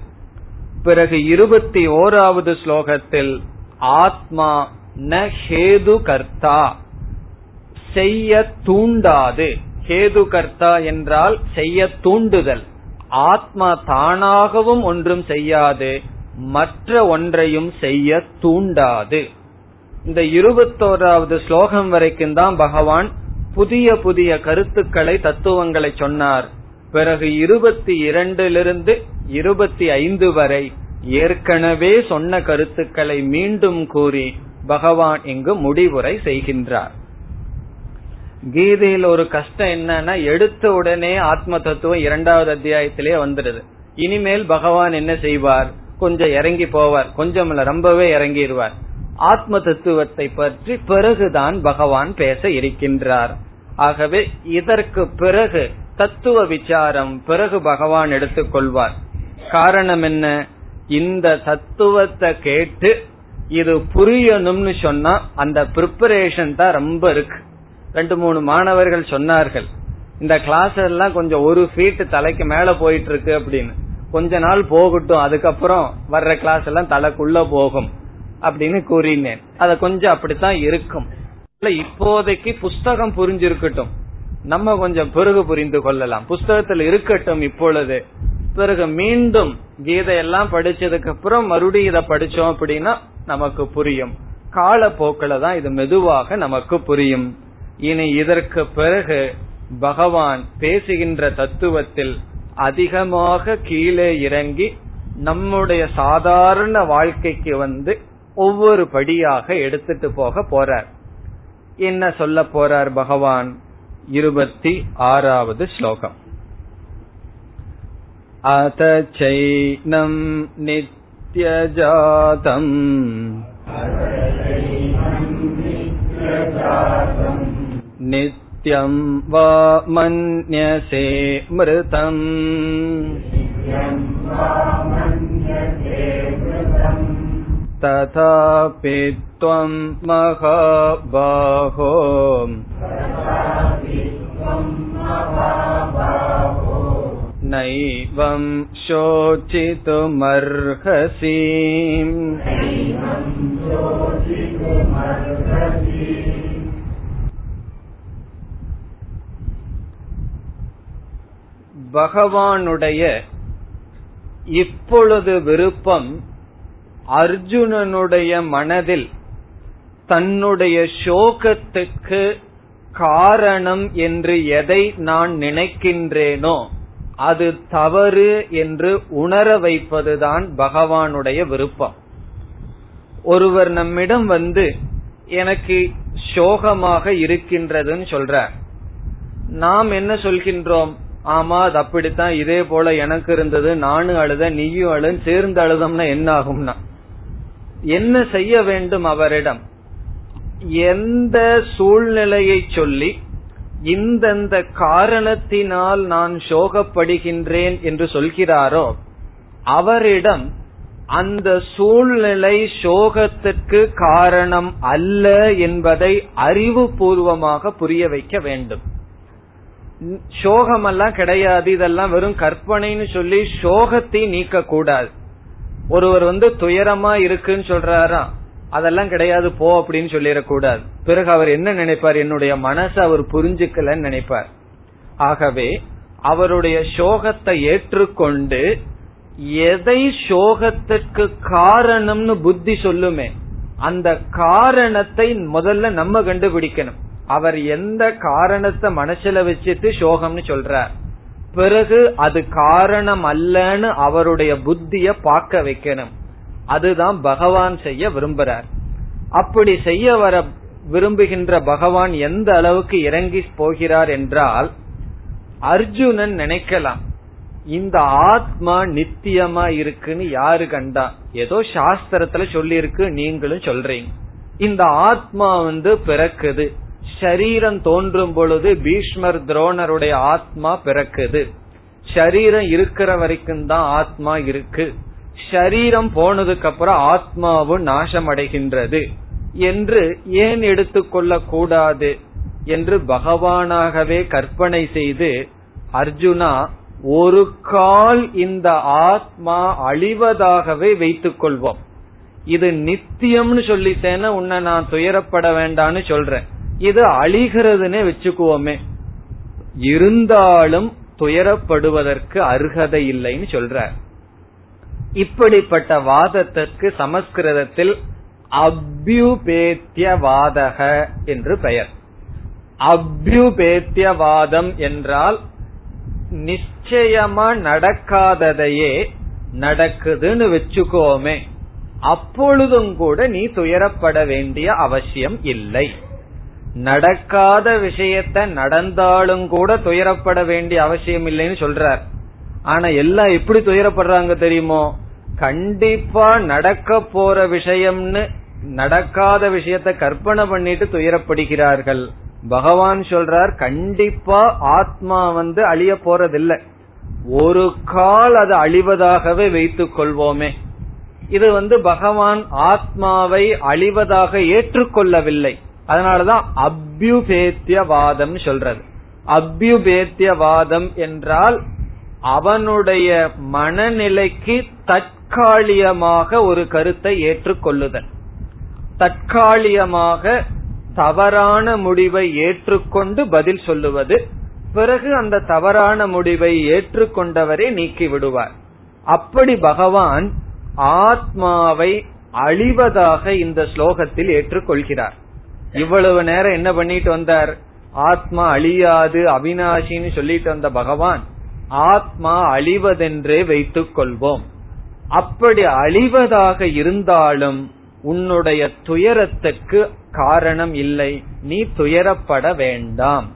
பிறகு இருபத்தி ஓராவது ஸ்லோகத்தில் ஆத்மா ந ஹேது கர்த்தா. செய்ய தூண்டாது. கேது கர்த்தா என்றால் செய்ய தூண்டுதல். ஆத்மா தானாகவும் ஒன்றும் செய்யாது மற்ற ஒன்றையும் செய்ய தூண்டாது. இந்த இருபத்தோராவது ஸ்லோகம் வரைக்கும் தான் பகவான் புதிய புதிய கருத்துக்களை தத்துவங்களை சொன்னார். பிறகு இருபத்தி இரண்டிலிருந்து இருபத்தி ஐந்து வரை ஏற்கனவே சொன்ன கருத்துக்களை மீண்டும் கூறி பகவான் இங்கு முடிவுரை செய்கின்றார். கீதையில் ஒரு கஷ்டம் என்னன்னா எடுத்த உடனே ஆத்ம தத்துவம் இரண்டாவது அத்தியாயத்திலேயே வந்துடுது. இனிமேல் பகவான் என்ன செய்வார்? கொஞ்சம் இறங்கி போவார். கொஞ்சம் ரொம்பவே இறங்கிடுவார். ஆத்ம தத்துவத்தை பற்றி பிறகுதான் பகவான் பேச இருக்கின்றார். ஆகவே இதற்கு பிறகு தத்துவ விசாரம் பிறகு பகவான் எடுத்துக்கொள்வார். காரணம் என்ன? இந்த தத்துவத்தை கேட்டு இது புரியணும்னு சொன்னா அந்த ப்ரிப்பரேஷன் தான் ரொம்ப இருக்கு. ரெண்டு மூணு மாணவர்கள் சொன்னார்கள் இந்த கிளாஸ் எல்லாம் கொஞ்சம் ஒரு ஃபீட் தலைக்கு மேல போயிட்டு இருக்கு அப்படின்னு. கொஞ்ச நாள் போகட்டும் அதுக்கப்புறம் வர்ற கிளாஸ் எல்லாம் தலைக்குள்ள போகும் அப்படின்னு கூறினேன். அத கொஞ்சம் அப்படித்தான் இருக்கும். இப்போதைக்கு புஸ்தகம் புரிஞ்சிருக்கட்டும். நம்ம கொஞ்சம் பிறகு புரிந்து கொள்ளலாம். புஸ்தகத்தில் இருக்கட்டும் இப்பொழுது. பிறகு மீண்டும் கீதையெல்லாம் படிச்சதுக்கு அப்புறம் மறுபடியும் இதை படிச்சோம் அப்படின்னா நமக்கு புரியும். காலப்போக்கில தான் இது மெதுவாக நமக்கு புரியும். இனி இதற்கு பிறகு பகவான் பேசுகின்ற தத்துவத்தில் அதிகமாக கீழே இறங்கி நம்முடைய சாதாரண வாழ்க்கைக்கு வந்து ஒவ்வொரு படியாக எடுத்துட்டு போக போறார் என்ன சொல்ல போறார் பகவான் இருபத்தி ஆறாவது ஸ்லோகம் अथ चैनम् नित्यजातम् नित्यम् वा मन्यसे मृतम् तथापि त्वम् महाबाहो नैवं शोचितुमर्हसि பகவானுடைய இப்பொழுது விருப்பம் அர்ஜுனனுடைய மனதில் தன்னுடைய சோகத்துக்கு காரணம் என்று எதை நான் நினைக்கின்றேனோ அது தவறு என்று உணர வைப்பதுதான் பகவானுடைய விருப்பம். ஒருவர் நம்மிடம் வந்து எனக்கு சோகமாக இருக்கின்றதுன்னு சொல்றார். நாம் என்ன சொல்கின்றோம்? ஆமா அது அப்படித்தான் இதே போல எனக்கு இருந்தது நானும் அழுத நீயும் அழு சேர்ந்து அழுதம்னா என்ன ஆகும்னா? என்ன செய்ய வேண்டும் அவரிடம்? எந்த சூழ்நிலையை சொல்லி இந்தந்த காரணத்தினால் நான் சோகப்படுகின்றேன் என்று சொல்கிறாரோ அவரிடம் அந்த சூழ்நிலை சோகத்திற்கு காரணம் அல்ல என்பதை அறிவுபூர்வமாக புரிய வைக்க வேண்டும். சோகமெல்லாம் கிடையாது. இதெல்லாம் வெறும் கற்பனைன்னு சொல்லி சோகத்தை நீக்க கூடாது ஒருவர் வந்து துயரமா இருக்குன்னு சொல்றாரா? அதெல்லாம் கிடையாது போ அப்படின்னு சொல்லிடக்கூடாது. பிறகு அவர் என்ன நினைப்பார்? என்னுடைய மனசை அவர் புரிஞ்சுக்கலன்னு நினைப்பார். ஆகவே அவருடைய சோகத்தை ஏற்றுக்கொண்டு எதை சோகத்திற்கு காரணம்னு புத்தி சொல்லுமே அந்த காரணத்தை முதல்ல நம்ம கண்டுபிடிக்கணும். அவர் எந்த காரணத்தை மனசுல வச்சுட்டு சோகம்னு சொல்றார். பிறகு அது காரணம் அல்லன்னு அவருடைய புத்திய பார்க்க வைக்கணும். அதுதான் பகவான் செய்ய விரும்புறார். அப்படி செய்ய வர விரும்புகின்ற பகவான் எந்த அளவுக்கு இறங்கி போகிறார் என்றால் அர்ஜுனன் நினைக்கலாம் இந்த ஆத்மா நித்தியமா இருக்குன்னு யாரு கண்டா? ஏதோ சாஸ்திரத்துல சொல்லி இருக்கு நீங்களும் சொல்றீங்க. இந்த ஆத்மா வந்து பிறக்குது. ஷரீரம் தோன்றும் பொழுது பீஷ்மர் துரோணருடைய ஆத்மா பிறக்குது. ஷரீரம் இருக்கிற வரைக்கும் தான் ஆத்மா இருக்கு. ஷரீரம் போனதுக்கு அப்புறம் ஆத்மாவும் நாசம் அடைகின்றது என்று ஏன் எடுத்துக்கொள்ள கூடாது என்று பகவானாகவே கற்பனை செய்து அர்ஜுனா ஒரு கால் இந்த ஆத்மா அழிவதாகவே வைத்துக் கொள்வோம். இது நித்தியம்னு சொல்லிட்டேன்னா உன்னை நான் துயரப்பட வேண்டான்னு சொல்றேன். இது அழிகிறதுன்னு வச்சுக்குவோமே. இருந்தாலும் துயரப்படுவதற்கு அருகதை இல்லைன்னு சொல்ற இப்படிப்பட்ட வாதத்திற்கு சமஸ்கிருதத்தில் அபியுபேத்தியவாதக என்று பெயர். அபியுபேத்தியவாதம் என்றால் நிச்சயமா நடக்காததையே நடக்குதுன்னு வச்சுக்கோமே. அப்பொழுதும் கூட நீ துயரப்பட வேண்டிய அவசியம் இல்லை. நடக்காத விஷயத்த நடந்தாலும் கூட துயரப்பட வேண்டிய அவசியம் இல்லைன்னு சொல்றார். ஆனா எல்லாம் எப்படி துயரப்படுறாங்க தெரியுமோ? கண்டிப்பா நடக்க போற விஷயம்னு நடக்காத விஷயத்த கற்பனை பண்ணிட்டு துயரப்படுகிறார்கள். பகவான் சொல்றார் கண்டிப்பா ஆத்மா வந்து அழிய போறதில்லை. ஒரு கால் அது அழிவதாகவே வைத்துக் கொள்வோமே. இது வந்து பகவான் ஆத்மாவை அழிவதாக ஏற்றுக்கொள்ளவில்லை. அதனாலதான் அபியுபேத்தியவாதம் சொல்றது. அபியுபேத்தியவாதம் என்றால் அவனுடைய மனநிலைக்கு தற்காலிகமாக ஒரு கருத்தை ஏற்றுக்கொள்ளுதல். தற்காலிகமாக தவறான முடிவை ஏற்றுக்கொண்டு பதில் சொல்லுவது பிறகு அந்த தவறான முடிவை ஏற்றுக்கொண்டவரை நீக்கி விடுவார் அப்படி பகவான் ஆத்மாவை அழிவதாக இந்த ஸ்லோகத்தில் ஏற்றுக்கொள்கிறார். இவ்வளவு நேரம் என்ன பண்ணிட்டு வந்தார்? ஆத்மா அழியாது அவினாஷின்னு சொல்லிட்டு வந்த பகவான் ஆத்மா அழிவதென்றே வைத்துக் கொள்வோம். அப்படி அழிவதாக இருந்தாலும் உன்னுடைய துயரத்துக்கு காரணம் இல்லை. நீ துயரப்பட வேண்டாம்.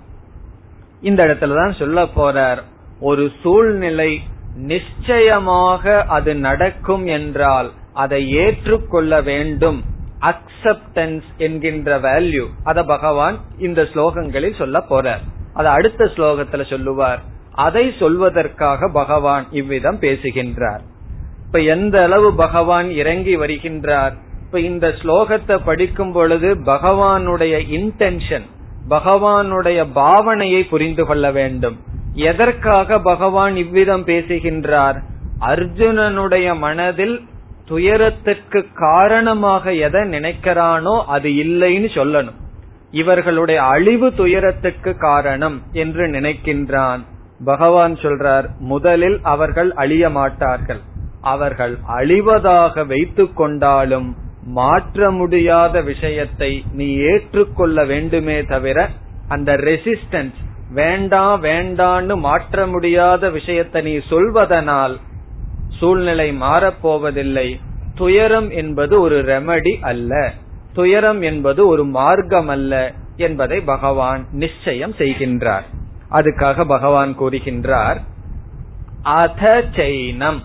இந்த இடத்துலதான் சொல்ல போறார் ஒரு சூழ்நிலை நிச்சயமாக அது நடக்கும் என்றால் அதை ஏற்றுக்கொள்ள வேண்டும். அக்செப்டன்ஸ் என்கின்ற வேல்யூ அத பகவான் இந்த ஸ்லோகங்களில் சொல்ல போறார். அது அடுத்த ஸ்லோகத்துல சொல்லுவார். அதை சொல்வதற்காக பகவான் இவ்விதம் பேசுகின்றார். இப்ப எந்த அளவு பகவான் இறங்கி வருகின்றார்? இப்ப இந்த ஸ்லோகத்தை படிக்கும் பொழுது பகவானுடைய இன்டென்ஷன் பகவானுடைய பாவனையை புரிந்து கொள்ள வேண்டும். எதற்காக பகவான் இவ்விதம் பேசுகின்றார்? அர்ஜுனனுடைய மனதில் துயரத்துக்கு காரணமாக எதை நினைக்கிறானோ அது இல்லைன்னு சொல்லணும். இவர்களுடைய அழிவு துயரத்துக்கு காரணம் என்று நினைக்கின்றான். பகவான் சொல்றார் முதலில் அவர்கள் அழிய மாட்டார்கள். அவர்கள் அழிவதாக வைத்துக் கொண்டாலும் மாற்ற முடியாத விஷயத்தை நீ ஏற்றுக்கொள்ள வேண்டுமே தவிர அந்த ரெசிஸ்டன்ஸ் வேண்டாம் வேண்டான்னு மாற்ற முடியாத விஷயத்தை நீ சொல்வதனால் சூழ்நிலை மாறப்போவதில்லை. துயரம் என்பது ஒரு ரெமடி அல்ல. துயரம் என்பது ஒரு மார்க்கம் அல்ல என்பதை பகவான் நிச்சயம் செய்கின்றார். அதுக்காக பகவான் கூறுகின்றார் அத சைனம்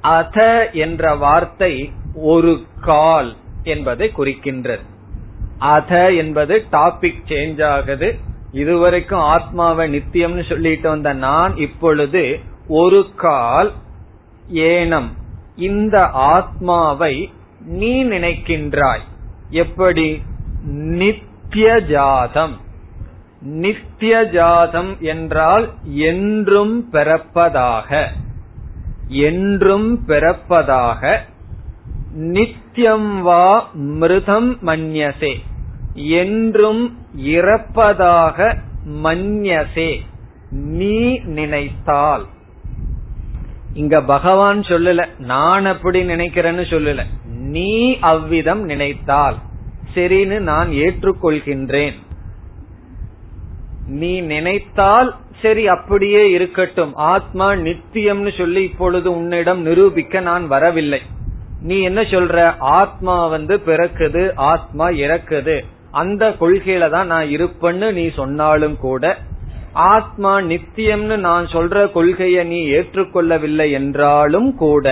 அத என்ற வார்த்தை ஒரு கால் என்பதை குறிக்கின்றது. அத என்பது டாபிக் சேஞ்ச் ஆகுது. இதுவரைக்கும் ஆத்மாவை நித்தியம்னு சொல்லிட்டு வந்த நான் இப்பொழுது ஒரு கால் ஏனம். இந்த ஆத்மாவை நீ நினைக்கின்றாய். எப்படி? நித்திய ஜாதம் ஜாதம் என்றால் என்றும் பிறப்பதாக. என்றும் பிறப்பதாக. நித்தியம் வா மிருதம் மன்யசே. என்றும் இறப்பதாக மன்யசே. நீ நினைத்தால். இங்க பகவான் சொல்லல நான் அப்படி நினைக்கிறேன்னு சொல்லல. நீ அவ்விதம் நினைத்தால் சரின்னு நான் ஏற்றுக்கொள்கின்றேன். நீ நினைத்தால் சரி அப்படியே இருக்கட்டும். ஆத்மா நித்தியம்னு சொல்லி இப்பொழுது உன்னிடம் நிரூபிக்க நான் வரவில்லை. நீ என்ன சொல்ற? ஆத்மா வந்து பிறக்குது ஆத்மா இறக்குது. அந்த கொள்கையில தான் நான் இருப்பேன்னு நீ சொன்னாலும் கூட ஆத்மா நித்தியம்னு நான் சொல்ற கொள்கையை நீ ஏற்றுக்கொள்ளவில்லை என்றாலும் கூட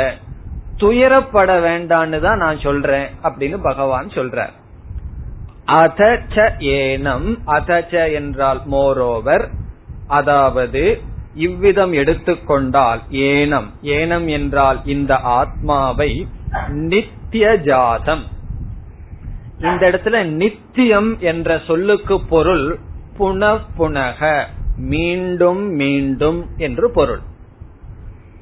துயரப்பட வேண்டான்னு தான் நான் சொல்றேன் அப்படின்னு பகவான் சொல்ற அதச்ச ஏனம் அதச்ச என்றால் மோரோவர். அதாவது இவ்விதம் எடுத்துக்கொண்டால் ஏனம். ஏனம் என்றால் இந்த ஆத்மாவை நித்திய ஜாதம். இந்த இடத்துல நித்தியம் என்ற சொல்லுக்கு பொருள் புன புனக. மீண்டும் மீண்டும் என்று பொருள்.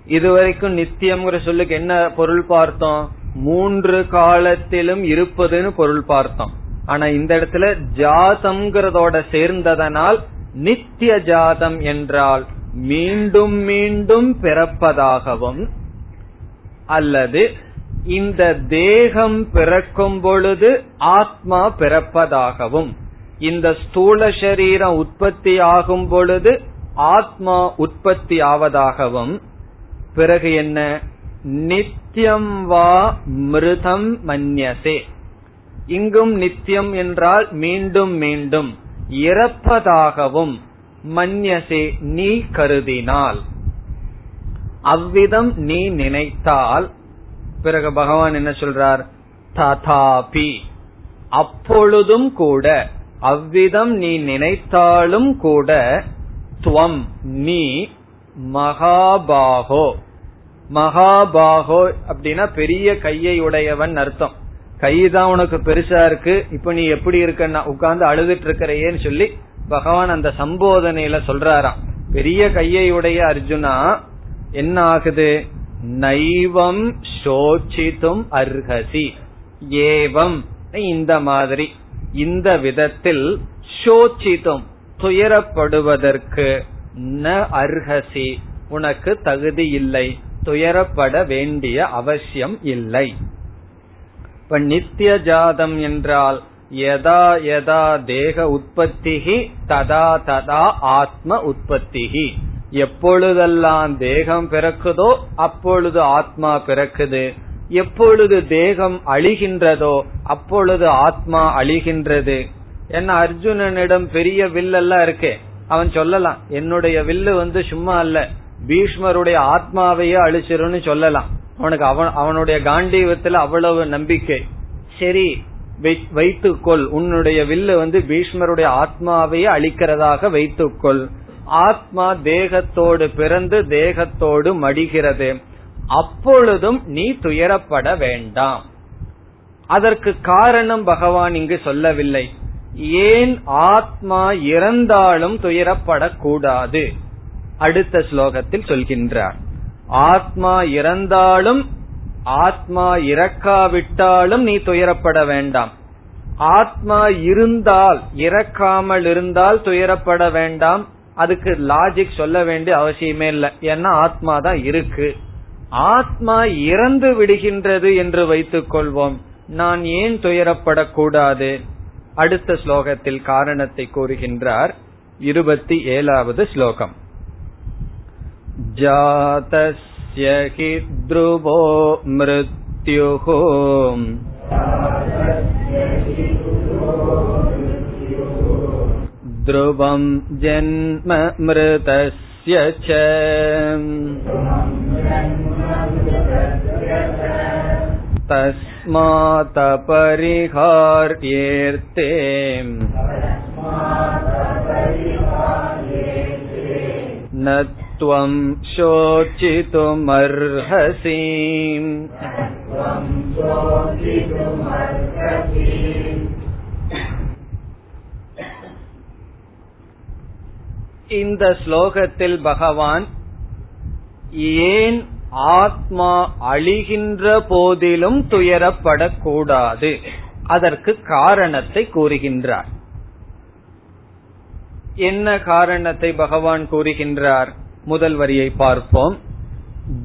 இதுவரைக்கும் நித்தியம்ங்கிற சொல்லுக்கு என்ன பொருள் பார்த்தோம்? மூன்று காலத்திலும் இருப்பதுன்னு பொருள் பார்த்தோம். ஆனா இந்த இடத்துல ஜாதம்ங்கிறதோட சேர்ந்ததனால் நித்திய ஜாதம் என்றால் மீண்டும் மீண்டும் பிறப்பதாகவும் அல்லது இந்த தேகம் பிறக்கும் பொழுது ஆத்மா பிறப்பதாகவும். இந்த ஸ்தூல சரீரம் உற்பத்தி ஆகும் பொழுது ஆத்மா உற்பத்தி ஆவதாகவும் பிறகு என்ன? நித்தியம் வா மிருதம் மன்யசே. இங்கும் நித்தியம் என்றால் மீண்டும் மீண்டும் இறப்பதாகவும் மன்யசே நீ கருதினால். அவ்விதம் நீ நினைத்தால் பிறகு பகவான் என்ன சொல்றார்? ததாபி. அப்பொழுதும் கூட அவ்விதம் நீ நினைத்தாலும் கூட துவம். நீ மகாபாகோ. மகாபாகோ அப்படின்னா பெரிய கையை உடையவன் அர்த்தம். கைதான் உனக்கு பெருசா இருக்கு. இப்ப நீ எப்படி இருக்கன்னா உட்கார்ந்து அழுதுட்டு இருக்கிறையேன்னு சொல்லி பகவான் அந்த சம்போதனையில சொல்றாராம். பெரிய கையை உடைய அர்ஜுனா என்ன ஆகுது நைவம் சோச்சித்தும் அர்ஹசி. ஏவம். இந்த மாதிரி. இந்த விதத்தில் சோச்சிதம் துயரப்படுவதற்கு ந அர்ஹசி உனக்கு தகுதி இல்லை துயரப்பட வேண்டிய அவசியம் இல்லை. இப்ப நித்திய ஜாதம் என்றால் யதா யதா தேக உற்பத்திகி ததா ததா ஆத்ம உற்பத்திகி எப்பொழுதெல்லாம் தேகம் பிறக்குதோ அப்பொழுது ஆத்மா பிறக்குது. எப்பொழுது தேகம் அழிகின்றதோ அப்பொழுது ஆத்மா அழிகின்றது. என்ன அர்ஜுனனிடம் பெரிய வில்லெல்லாம் இருக்கே அவன் சொல்லலாம் என்னுடைய வில்லு வந்து சும்மா அல்ல பீஷ்மருடைய ஆத்மாவையே அழிச்சிரும்னு சொல்லலாம். அவனுக்கு அவன் அவனுடைய காண்டீவத்துல அவ்வளவு நம்பிக்கை. சரி வைத்துக்கொள் உன்னுடைய வில்லு வந்து பீஷ்மருடைய ஆத்மாவையே அழிக்கிறதாக வைத்துக்கொள். ஆத்மா தேகத்தோடு பிறந்து தேகத்தோடு மடிகிறது. அப்பொழுதும் நீ துயரப்பட வேண்டாம். அதற்கு காரணம் பகவான் இங்கு சொல்லவில்லை. ஏன் ஆத்மா இறந்தாலும் துயரப்படக்கூடாது? அடுத்த ஸ்லோகத்தில் சொல்கின்றார். ஆத்மா இறந்தாலும் ஆத்மா இறக்காவிட்டாலும் நீ துயரப்பட வேண்டாம். ஆத்மா இருந்தால் இறக்காமல் இருந்தால் துயரப்பட வேண்டாம். அதுக்கு லாஜிக் சொல்ல வேண்டிய அவசியமே இல்லை. ஏன்னா ஆத்மா தான் இருக்கு. ஆத்மா இறந்து விடுகின்றது என்று வைத்துக் கொள்வோம் நான் ஏன் துயரப்படக்கூடாது அடுத்த ஸ்லோகத்தில் காரணத்தை கூறுகின்றார் இருபத்தி ஏழாவது ஸ்லோகம் जातस्य हि ध्रुवो मृत्युः ध्रुवं जन्म मृतस्य च तस्मात्परिहार्येऽर्थे न त्वं शोचितुमर्हसि இந்த ஸ்லோகத்தில் பகவான் ஏன் ஆத்மா அழிகின்ற போதிலும் துயரப்படக்கூடாது. அதற்கு காரணத்தை கூறுகின்றார். என்ன காரணத்தை பகவான் கூறுகின்றார்? முதல் வரியை பார்ப்போம்.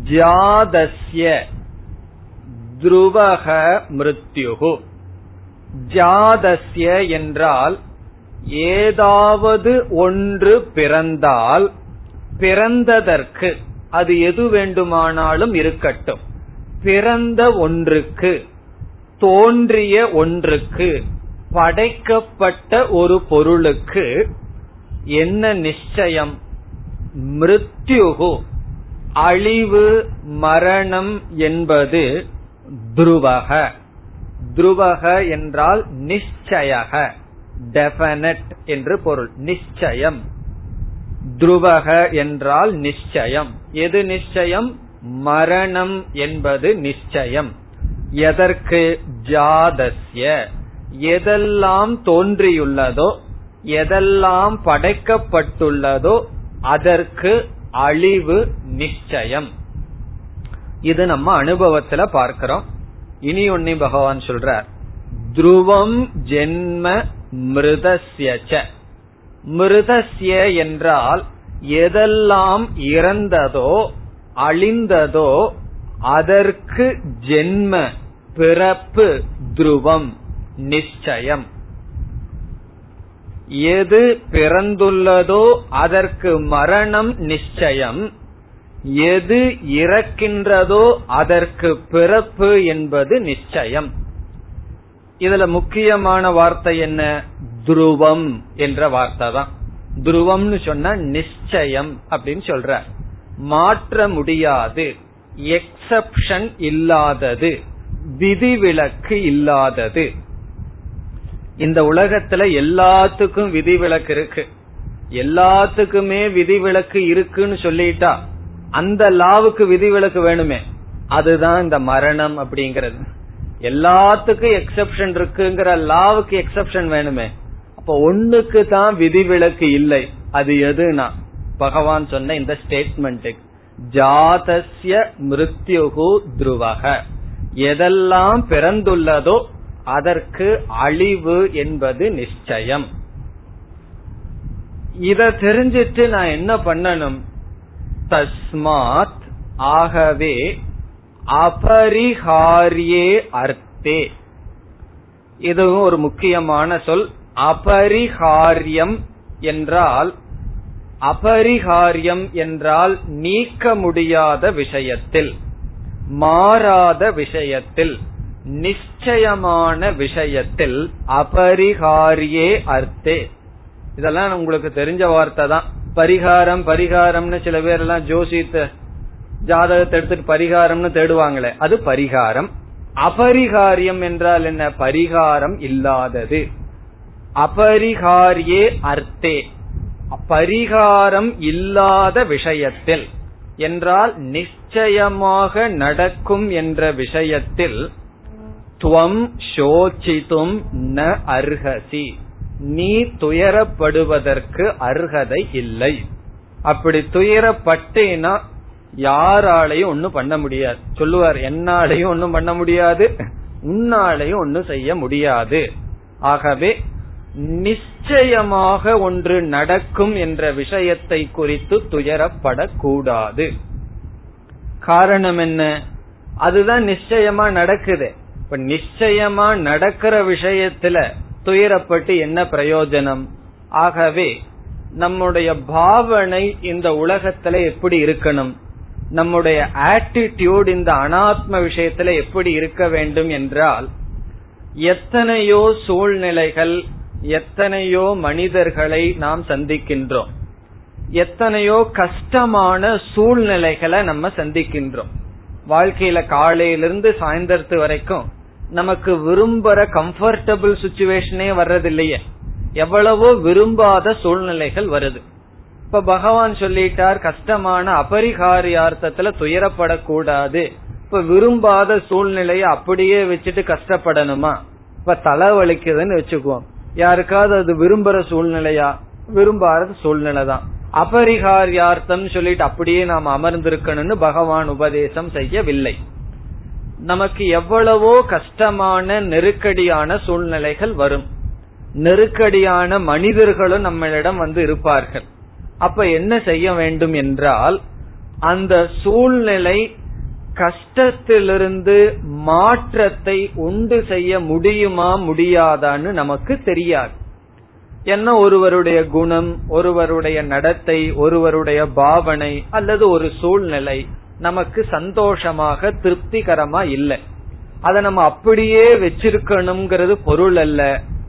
ஜாதஸ்ய துருவக மிருத்யுகு. ஜாதஸ்ய என்றால் ஏதாவது ஒன்று பிறந்தால் பிறந்ததற்கு அது எது வேண்டுமானாலும் இருக்கட்டும். பிறந்த ஒன்றுக்கு தோன்றிய ஒன்றுக்கு படைக்கப்பட்ட ஒரு பொருளுக்கு என்ன நிச்சயம்? மிருத்யுகு அழிவு மரணம் என்பது துருவக. துருவக என்றால் நிச்சயக டெபனட் என்று பொருள் நிச்சயம். துருவக என்றால் நிச்சயம். எது நிச்சயம்? மரணம் என்பது நிச்சயம். எதற்கு? ஜாதஸ்ய. எதெல்லாம் தோன்றியுள்ளதோ எதெல்லாம் படைக்கப்பட்டுள்ளதோ அதற்கு அழிவு நிச்சயம். இது நம்ம அனுபவத்துல பார்க்கிறோம். இனி ஒன்னி பகவான் சொல்றார். துருவம் ஜென்ம மிருதஸ்ய மிருதஸ்ய என்றால் எதெல்லாம் இறந்ததோ அழிந்ததோ அதற்கு ஜென்ம பிறப்பு துருவம் நிச்சயம். எது பிறந்துள்ளதோ அதற்கு மரணம் நிச்சயம். எது இறக்கின்றதோ அதற்கு பிறப்பு என்பது நிச்சயம். இதுல முக்கியமான வார்த்தை என்ன? துருவம் என்ற வார்த்தை தான் துருவம்னு சொன்னா நிச்சயம் அப்படின்னு சொல்ற. மாற்ற முடியாது. எக்ஸப்ஷன் இல்லாதது. விதிவிலக்கு இல்லாதது. இந்த உலகத்துல எல்லாத்துக்கும் விதிவிலக்கு இருக்கு. எல்லாத்துக்குமே விதிவிலக்கு இருக்குன்னு சொல்லிட்டா அந்த லாவுக்கு விதிவிலக்கு வேணுமே. அதுதான் இந்த மரணம் அப்படிங்கறது. எல்லாத்துக்கும் எக்ஸப்ஷன் இருக்குங்கிற லாவுக்கு எக்ஸப்ஷன் வேணுமே. அப்ப ஒண்ணுக்கு தான் விதிவிலக்கு இல்லை. அது எதுனா? பகவான் சொன்ன இந்த ஸ்டேட்மெண்ட்டுக்கு ஜாதஸ்ய மிருத்யுகு துருவக. எதெல்லாம் பிறந்துள்ளதோ அதற்கு அழிவு என்பது நிச்சயம். இத தெரிஞ்சிட்டு நான் என்ன பண்ணணும்? தஸ்மாத் ஆகவே அபரிஹாரியே அர்த்தே. இதுவும் ஒரு முக்கியமான சொல். அபரிஹாரியம் என்றால் அபரிஹாரியம் என்றால் நீக்க முடியாத விஷயத்தில் மாறாத விஷயத்தில் நிச்சயமான விஷயத்தில் அபரிகாரியே அர்த்தே. இதெல்லாம் உங்களுக்கு தெரிஞ்ச வார்த்தை தான். பரிகாரம் பரிகாரம்னு சில பேர் எல்லாம் ஜோசித்த ஜாதகத்தை எடுத்துட்டு பரிகாரம்னு தேடுவாங்களே அது பரிகாரம். அபரிகாரியம் என்றால் என்ன? பரிகாரம் இல்லாதது. அபரிகாரியே அர்த்தே. பரிகாரம் இல்லாத விஷயத்தில் என்றால் நிச்சயமாக நடக்கும் என்ற விஷயத்தில் துவம் சோச்சித்தும் ந அர்ஹசி. நீ துயரப்படுவதற்கு அர்ஹதை இல்லை. அப்படி துயரப்பட்டேனா யாராலையும் ஒன்னும் பண்ண முடியாது. சொல்லுவார் என்னாலையும் ஒன்னும் பண்ண முடியாது. உன்னாலையும் ஒன்னும் செய்ய முடியாது. ஆகவே நிச்சயமாக ஒன்று நடக்கும் என்ற விஷயத்தை குறித்து துயரப்படக்கூடாது. காரணம் என்ன? அதுதான் நிச்சயமா நடக்குது. இப்ப நிச்சயமா நடக்கிற விஷயத்துல துயரப்பட்டு என்ன பிரயோஜனம்? ஆகவே நம்முடைய பாவனை இந்த உலகத்துல எப்படி இருக்கணும்? நம்முடைய ஆட்டிடியூட் இந்த அனாத்ம விஷயத்துல எப்படி இருக்க வேண்டும் என்றால் எத்தனையோ சூழ்நிலைகள் எத்தனையோ மனிதர்களை நாம் சந்திக்கின்றோம். எத்தனையோ கஷ்டமான சூழ்நிலைகளை நம்ம சந்திக்கின்றோம். வாழ்க்கையில காலையிலிருந்து சாயந்தரத்து வரைக்கும் நமக்கு விரும்புற கம்ஃபர்டபுள் சுச்சுவேஷனே வர்றதில்லையே. எவ்வளவோ விரும்பாத சூழ்நிலைகள் வருது. இப்ப பகவான் சொல்லிட்டார் கஷ்டமான அபரிகாரியார்த்தத்துல துயரப்படக்கூடாது. இப்ப விரும்பாத சூழ்நிலைய அப்படியே வச்சுட்டு கஷ்டப்படணுமா? இப்ப தலை வலிக்குதுன்னு வச்சுக்குவோம். யாருக்காவது அது விரும்புற சூழ்நிலையா? விரும்பாத சூழ்நிலை தான். அபரிகாரியார்த்தம் சொல்லிட்டு அப்படியே நாம் அமர்ந்திருக்கணும்னு பகவான் உபதேசம் செய்யவில்லை. நமக்கு எவ்வளவோ கஷ்டமான நெருக்கடியான சூழ்நிலைகள் வரும். நெருக்கடியான மனிதர்களும் நம்மளிடம் வந்து இருப்பார்கள். அப்ப என்ன செய்ய வேண்டும் என்றால் அந்த சூழ்நிலை கஷ்டத்திலிருந்து மாற்றத்தை உண்டு செய்ய முடியுமா முடியாதான்னு நமக்கு தெரியாது. என்ன ஒருவருடைய குணம் ஒருவருடைய நடத்தை ஒருவருடைய பாவனை அல்லது ஒரு சூழ்நிலை நமக்கு சந்தோஷமாக திருப்திகரமா இல்லை. அதை நம்ம அப்படியே வச்சிருக்கணுங்கிறது பொருள் அல்ல.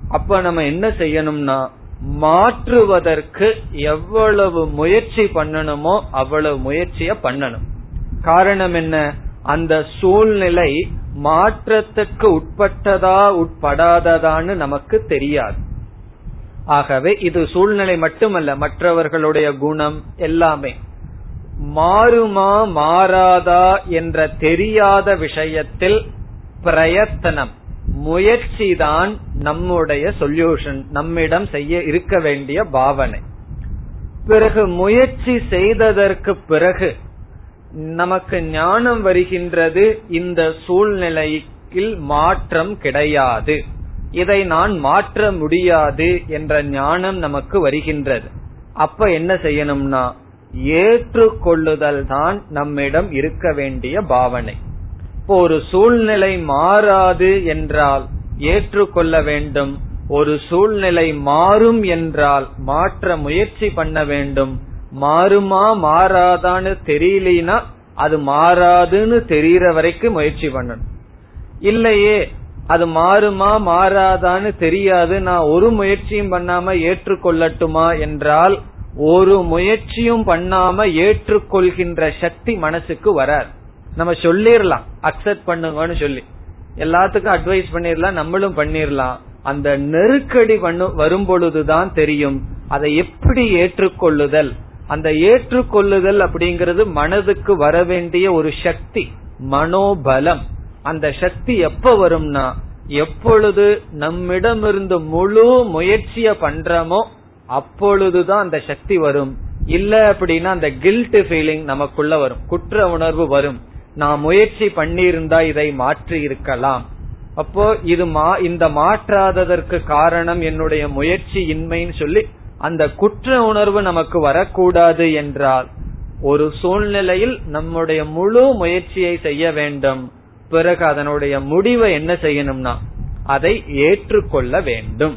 அப்ப நம்ம என்ன செய்யணும்னா மாற்றுவதற்கு எவ்வளவு முயற்சி பண்ணணுமோ அவ்வளவு முயற்சிய பண்ணணும். காரணம் என்ன? அந்த சூழ்நிலை மாற்றத்துக்கு உட்பட்டதா உட்படாததான்னு நமக்கு தெரியாது. ஆகவே இது சூழ்நிலை மட்டுமல்ல மற்றவர்களுடைய குணம் எல்லாமே. மாறுமா மாறாதா என்ற தெரியாத விஷயத்தில் பிரயத்தனம். முயற்சி தான் நம்முடைய சொல்யூஷன் நம்மிடம் செய்ய இருக்க வேண்டிய பாவனை. பிறகு முயற்சி செய்ததற்கு பிறகு நமக்கு ஞானம் வருகின்றது இந்த சூழ்நிலையில் மாற்றம் கிடையாது. இதை நான் மாற்ற முடியாது என்ற ஞானம் நமக்கு வருகின்றது. அப்ப என்ன செய்யணும்னா ஏற்றுக்கொள்ளுதல் தான் நம்மிடம் இருக்க வேண்டிய பாவனை. இப்போ ஒரு சூழ்நிலை மாறாது என்றால் ஏற்றுக்கொள்ள வேண்டும். ஒரு சூழ்நிலை மாறும் என்றால் மாற்ற முயற்சி பண்ண வேண்டும். மாறுமா மாறாதான்னு தெரியலனா அது மாறாதுன்னு தெரியற வரைக்கும் முயற்சி பண்ணணும். இல்லையே அது மாறுமா மாறாதான்னு தெரியாது. நான் ஒரு முயற்சியும் பண்ணாம ஏற்றுக்கொள்ளட்டுமா என்றால் ஒரு முயற்சியும் பண்ணாம ஏற்றுக்கொள்கின்ற சக்தி மனசுக்கு வராது. நம்ம சொல்லிடலாம் அக்செப்ட் பண்ணுங்கன்னு சொல்லி. எல்லாத்துக்கும் அட்வைஸ் பண்ணிடலாம் நம்மளும் பண்ணிடலாம் அந்த நெருக்கடி வரும் பொழுதுதான் தெரியும். அதை எப்படி ஏற்றுக்கொள்ளுதல்? அந்த ஏற்றுக்கொள்ளுதல் அப்படிங்கிறது மனதுக்கு வர வேண்டிய ஒரு சக்தி மனோபலம். அந்த சக்தி எப்ப வரும்னா எப்பொழுது நம்மிடமிருந்து முழு முயற்சிய பண்றோமோ அப்பொழுதுதான் அந்த சக்தி வரும். இல்ல அப்படின்னா அந்த கில்ட் ஃபீலிங் நமக்குள்ள வரும். குற்ற உணர்வு வரும். நான் முயற்சி பண்ணியிருந்தா இதை மாற்றி இருக்கலாம் அப்போ இது மா இந்த மாற்றாததற்கு காரணம் என்னுடைய முயற்சி இன்மைன்னு சொல்லி அந்த குற்ற உணர்வு நமக்கு வரக்கூடாது என்றால் ஒரு சூழ்நிலையில் நம்முடைய முழு முயற்சியை செய்ய வேண்டும். பிறகு அதனுடைய முடிவை என்ன செய்யணும்னா அதை ஏற்றுக்கொள்ள வேண்டும்.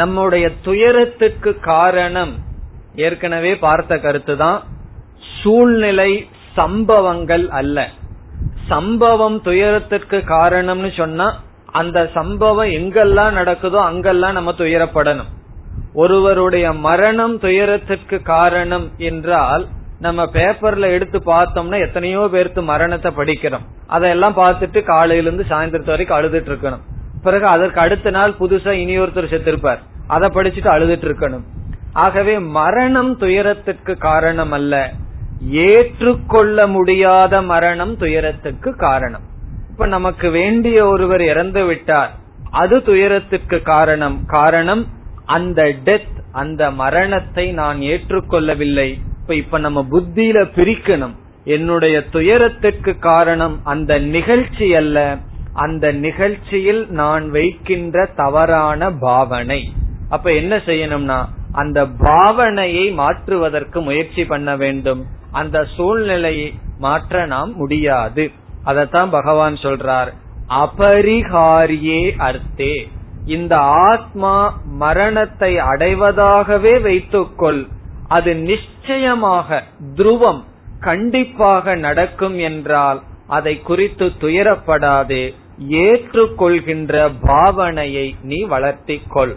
நம்முடைய துயரத்துக்கு காரணம் ஏற்கனவே பார்த்த கருத்து தான் சூழ்நிலை சம்பவங்கள் அல்ல. சம்பவம் துயரத்திற்கு காரணம்னு சொன்னா அந்த சம்பவம் எங்கெல்லாம் நடக்குதோ அங்கெல்லாம் நம்ம துயரப்படணும். ஒருவருடைய மரணம் துயரத்திற்கு காரணம் என்றால் நம்ம பேப்பர்ல எடுத்து பார்த்தோம்னா எத்தனையோ பேர்த்து மரணத்தை படிக்கிறோம். அதையெல்லாம் பார்த்துட்டு காலையிலிருந்து சாயந்தரத்து வரைக்கும் அழுதுட்டு இருக்கணும். பிறகு அதற்கு அடுத்த நாள் புதுசா இனி ஒருத்தர் செத்திருப்பார். அதை படிச்சுட்டு அழுதுட்டு இருக்கணும். ஆகவே மரணம் துயரத்திற்கு காரணம் அல்ல. ஏற்றுக்கொள்ள முடியாத மரணம் துயரத்துக்கு காரணம். இப்ப நமக்கு வேண்டிய ஒருவர் இறந்து விட்டார். அது துயரத்துக்கு காரணம். காரணம் அந்த டெத் அந்த மரணத்தை நான் ஏற்றுக்கொள்ளவில்லை. இப்ப இப்ப நம்ம புத்தியில பிரிக்கணும். என்னுடைய துயரத்துக்கு காரணம் அந்த நிகழ்ச்சி அல்ல. அந்த நிகழ்ச்சியில் நான் வைக்கின்ற தவறான பாவனை. அப்ப என்ன செய்யணும்னா அந்த பாவனையை மாற்றுவதற்கு முயற்சி பண்ண வேண்டும். அந்த சூழ்நிலையை மாற்ற நாம் முடியாது. அதத்தான் பகவான் சொல்றார் அபரிகாரியே அர்த்தே இந்த ஆத்மா மரணத்தை அடைவதாகவே வைத்துக்கொள். அது நிச்சயமாக துருவம் கண்டிப்பாக நடக்கும் என்றால் அதை குறித்து துயரப்படாதே ஏற்றுக்கொள்கின்ற பாவனையை நீ வளர்த்திக்கொள்.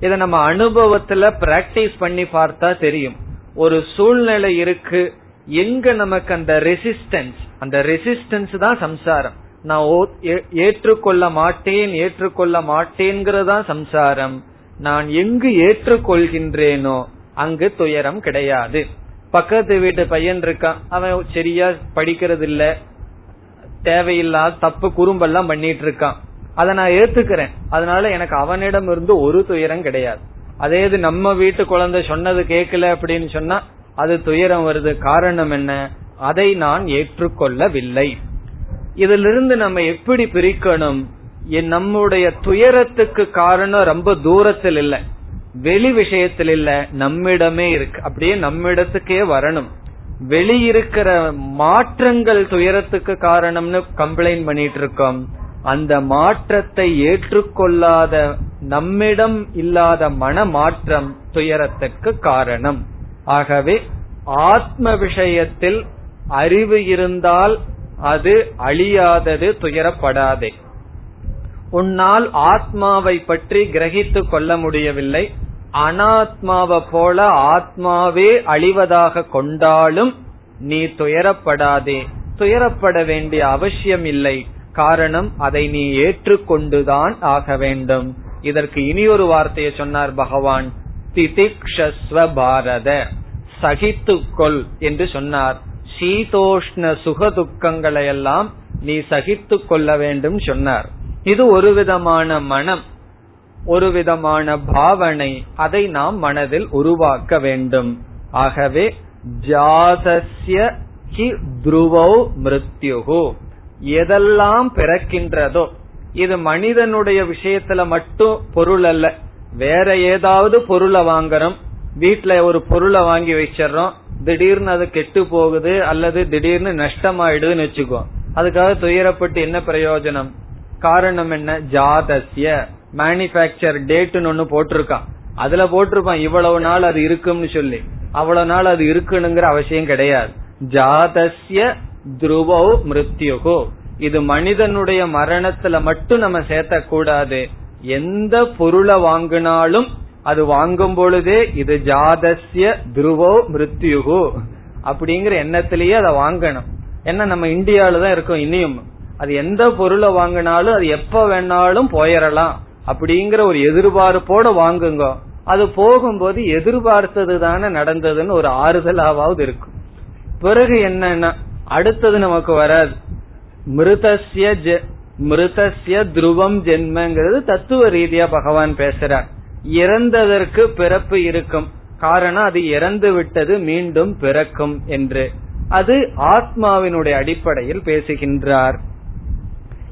இத நம்ம அனுபவத்துல பிராக்டிஸ் பண்ணி பார்த்தா தெரியும். ஒரு சூழ்நிலை இருக்கு எங்க நமக்கு அந்த ரெசிஸ்டன்ஸ் அந்த ரெசிஸ்டன்ஸ் தான் சம்சாரம். நான் ஏற்றுக்கொள்ள மாட்டேன் ஏற்றுக்கொள்ள மாட்டேங்கிறதா சம்சாரம். நான் எங்கு ஏற்றுக்கொள்கின்றேனோ அங்கு துயரம் கிடையாது. பக்கத்து வீட்டு பையன் இருக்கான் அவன் சரியா படிக்கிறது இல்ல தேவையில்லாத தப்பு குறும்பெல்லாம் பண்ணிட்டு இருக்கான் அதை நான் ஏத்துக்கிறேன். அதனால எனக்கு அவனிடம் இருந்து ஒரு துயரம் கிடையாது. அதே இது நம்ம வீட்டு குழந்தை சொன்னது கேட்கல அப்படின்னு சொன்னா அது துயரம் வருது. காரணம் என்ன? அதை நான் ஏற்றுக்கொள்ளவில்லை. இதிலிருந்து நம்ம எப்படி பிரிக்கணும்? நம்முடைய துயரத்துக்கு காரணம் ரொம்ப தூரத்தில் இல்ல. வெளி விஷயத்தில் இல்ல. நம்மிடமே இருக்கு. அப்படியே நம்மிடத்துக்கே வரணும். வெளியிருக்கிற மாற்றங்கள் துயரத்துக்கு காரணம்னு கம்ப்ளைண்ட் பண்ணிட்டு இருக்கோம் அந்த மாற்றத்தை ஏற்றுக்கொள்ளாத நம்மிடம் இல்லாத மன மாற்றம் துயரத்திற்கு காரணம். ஆகவே ஆத்ம விஷயத்தில் அறிவு இருந்தால் அது அழியாதது துயரப்படாதே. உன்னால் ஆத்மாவை பற்றி கிரகித்து கொள்ள முடியவில்லை. அனாத்மாவை போல ஆத்மாவே அழிவதாக கொண்டாலும் நீ துயரப்படாதே. துயரப்பட வேண்டிய அவசியம் இல்லை. காரணம் அதை நீ ஏற்றுக்கொண்டுதான் ஆக வேண்டும். இதற்கு இனி ஒரு வார்த்தையை சொன்னார் பகவான். திதிக்ஷஸ்வ பாரத. சகித்துக்கொள் என்று சொன்னார். சீதோஷ்ண சுக துக்கங்களை எல்லாம் நீ சகித்து கொள்ள வேண்டும் சொன்னார். இது ஒரு விதமான மனம் ஒரு விதமான பாவனை. அதை நாம் மனதில் உருவாக்க வேண்டும். ஆகவே ஜாதஸ்ய ஹி துருவோ மிருத்யுகு. எதெல்லாம் பிறக்கின்றதோ இது மனிதனுடைய விஷயத்துல மட்டும் பொருள் அல்ல. வேற ஏதாவது பொருளை வாங்குறோம். வீட்டுல ஒரு பொருளை வாங்கி வச்சிடறோம். திடீர்னு அது கெட்டு போகுது அல்லது திடீர்னு நஷ்டமாயிடுதுன்னு வச்சுக்கோ. அதுக்காக துயரப்பட்டு என்ன பிரயோஜனம்? காரணம் என்ன? ஜாதசிய மேனுபேக்சர் டேட்னு ஒண்ணு போட்டிருக்கான். அதுல போட்டிருப்பான் இவ்வளவு நாள் அது இருக்கும்னு சொல்லி. அவ்வளவு நாள் அது இருக்கணுங்கிற அவசியம் கிடையாது. ஜாதஸ்ய துருவோ மிருத்யுகோ. இது மனிதனுடைய மரணத்துல மட்டும் நம்ம சேர்த்த கூடாது எந்த பொருளை வாங்கினாலும் அது வாங்கும் பொழுதே இது ஜாதஸ்ய துருவோ மிருத்யுகு அப்படிங்கிற எண்ணத்திலேயே அதை வாங்கணும். என்ன நம்ம இந்தியாவில தான் இருக்கோம் இனியும். அது எந்த பொருளை வாங்கினாலும் அது எப்ப வேணாலும் போயிடலாம் அப்படிங்கிற ஒரு எதிர்பார்ப்போட வாங்குங்க. அது போகும்போது எதிர்பார்த்தது தானே நடந்ததுன்னு ஒரு ஆறுதலாவது இருக்கும். பிறகு என்னன்னா அடுத்தது நமக்கு வராது. மிருதஸ்ய மிருதஸ்ய துருவம் ஜென்மங்கிறது தத்துவ ரீதியா பகவான் பேசுறார். இறந்ததற்கு பிறப்பு இருக்கும். காரணம் அது இறந்து விட்டது மீண்டும் பிறக்கும் என்று. அது ஆத்மாவினுடைய அடிப்படையில் பேசுகின்றார்.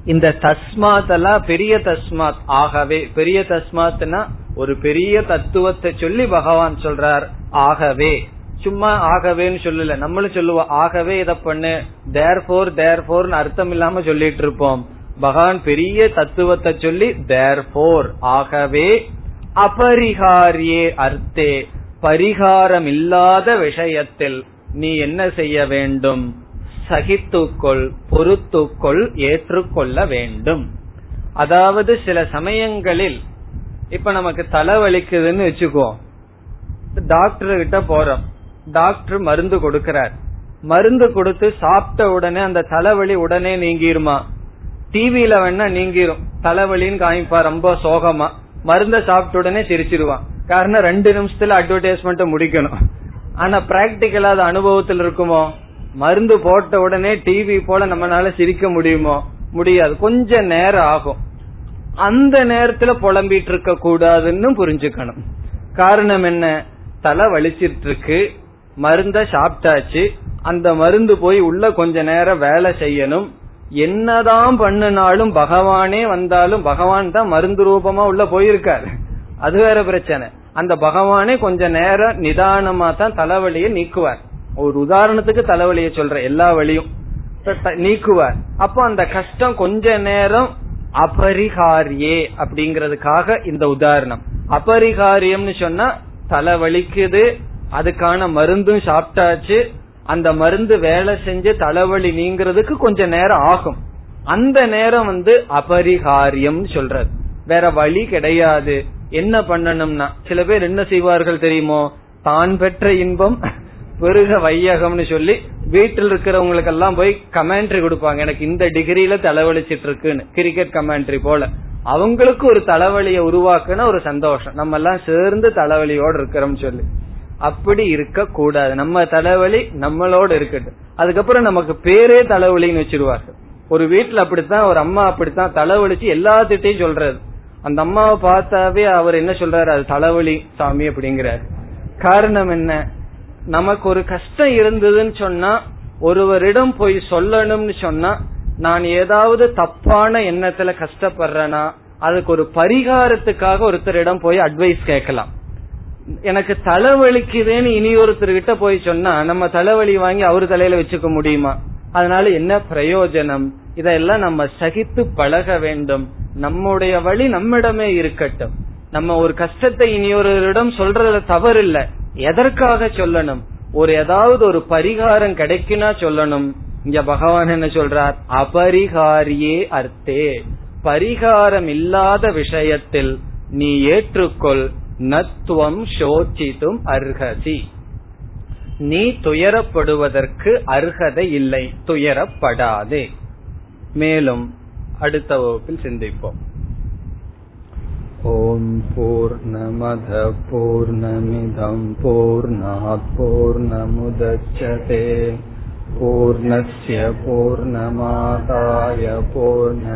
இந்த தஸ்மாத் எல்லாம் பெரிய தஸ்மாத். ஆகவே பெரிய தஸ்மாத்னா ஒரு பெரிய தத்துவத்தை சொல்லி பகவான் சொல்றார் ஆகவே. சும்மா ஆகவேன்னு சொல்லல. நம்மளும் சொல்லுவோம் ஆகவே இத பண்ணு. தேர் போர் தேர் போர்னு அர்த்தம் இல்லாம சொல்லிட்டு இருப்போம். பகவான் பெரிய தத்துவத்தை சொல்லி தேர்போர் ஆகவே அபரிகாரியே அர்த்தே பரிகாரம் இல்லாத விஷயத்தில் நீ என்ன செய்ய வேண்டும்? சகித்துக்கொள் பொறுத்துக்கொள் ஏற்றுக்கொள்ள வேண்டும். அதாவது சில சமயங்களில் இப்ப நமக்கு தலை வலிக்குதுன்னு வச்சுக்கோ டாக்டர் கிட்ட போறோம். டாக்டர் மருந்து கொடுக்கிறார். மருந்து கொடுத்து சாப்பிட்ட உடனே அந்த தலைவலி உடனே நீங்கிருமா? டிவியில வேணா நீங்கிரும். தலைவலின்னு காமிப்பா ரொம்ப சோகமா. மருந்த சாப்பிட்ட உடனே சிரிச்சிருவான். காரணம் ரெண்டு நிமிஷத்துல அட்வர்டைஸ்மெண்ட் முடிக்கணும். ஆனா பிராக்டிக்கலா அது அனுபவத்தில் இருக்குமோ? மருந்து போட்ட உடனே டிவி போல நம்மளால சிரிக்க முடியுமோ? முடியாது. கொஞ்ச நேரம் ஆகும். அந்த நேரத்துல புலம்பிட்டு இருக்க கூடாதுன்னு புரிஞ்சுக்கணும். காரணம் என்ன? தலை வலிச்சிட்டு இருக்கு. மருந்த சாப்பிட்டாச்சு. அந்த மருந்து போய் உள்ள கொஞ்ச நேரம் வேலை செய்யணும். என்னதான் பண்ணினாலும் பகவானே வந்தாலும் பகவான் தான் மருந்து ரூபமா உள்ள போயிருக்காரு. அது வேற பிரச்சனை. அந்த பகவானே கொஞ்ச நேரம் நிதானமா தான் தலைவலியை நீக்குவார். ஒரு உதாரணத்துக்கு தலைவலியை சொல்ற எல்லா வழியும் நீக்குவார். அப்போ அந்த கஷ்டம் கொஞ்ச நேரம் அபரிகாரியே அப்படிங்கறதுக்காக இந்த உதாரணம். அபரிகாரியம்னு சொன்னா தலை வலிக்குது அதுக்கான மருந்தும் சாப்பிட்டாச்சு அந்த மருந்து வேலை செஞ்சு தலைவலி நீங்கிறதுக்கு கொஞ்ச நேரம் ஆகும். அந்த நேரம் வந்து அபரிகாரியம் சொல்றது வேற வழி கிடையாது. என்ன பண்ணணும்னா சில பேர் என்ன செய்வார்கள் தெரியுமோ? தான் பெற்ற இன்பம் பெருக வையகம்னு சொல்லி வீட்டில் இருக்கிறவங்களுக்கு எல்லாம் போய் கமெண்ட்ரி கொடுப்பாங்க. எனக்கு இந்த டிகிரியில தலைவலிச்சிட்டு இருக்குன்னு கிரிக்கெட் கமெண்ட்ரி போல. அவங்களுக்கு ஒரு தலைவலியை உருவாக்குன ஒரு சந்தோஷம். நம்ம எல்லாம் சேர்ந்து தலைவலியோடு இருக்கிறோம் சொல்லி. அப்படி இருக்க கூடாது நம்ம தலைவலி நம்மளோட இருக்கட்டும். அதுக்கப்புறம் நமக்கு பேரே தலைவலின்னு வச்சிருவார்கள். ஒரு வீட்டுல அப்படித்தான் ஒரு அம்மா அப்படித்தான் தலைவலிச்சு எல்லாத்திட்டையும் சொல்றது. அந்த அம்மாவை பார்த்தாவே அவர் என்ன சொல்றாரு? அது தலைவலி சாமி அப்படிங்கிறாரு. காரணம் என்ன? நமக்கு ஒரு கஷ்டம் இருந்ததுன்னு சொன்னா ஒருவரிடம் போய் சொல்லணும்னு சொன்னா நான் ஏதாவது தப்பான எண்ணத்துல கஷ்டப்படுறேனா அதுக்கு ஒரு பரிகாரத்துக்காக ஒருத்தரிடம் போய் அட்வைஸ் கேட்கலாம். எனக்கு தலைவலிக்குதுன்னு இனி ஒருத்தர் கிட்ட போய் சொன்னா நம்ம தலைவலி வாங்கி அவரு தலையில வச்சுக்க முடியுமா? அதனால என்ன பிரயோஜனம்? இதெல்லாம் நம்ம சகித்து பழக வேண்டும். நம்முடைய வழி நம்மிடமே இருக்கட்டும். நம்ம ஒரு கஷ்டத்தை இனியொருவரிடம் சொல்றதுல தவறு இல்ல எதற்காக சொல்லணும்? ஒரு ஏதாவது ஒரு பரிகாரம் கிடைக்குனா சொல்லணும். இங்க பகவான் என்ன சொல்றார்? அபரிகாரியே அர்த்தே. பரிகாரம் இல்லாத விஷயத்தில் நீ ஏற்றுக்கொள். நத்துவம் சோச்சித்தும் அர்ஹசி நீ துயரப்படுவதற்கு அர்ஹதை இல்லை துயரப்படாதே மேலும் அடுத்த வகுப்பில் சிந்திப்போம் ஓம் போர் நமத போர் நமிதம் போர் நமுதச்சதே पूर्णस्य पूर्णमादाय पूर्णमेवावशिष्यते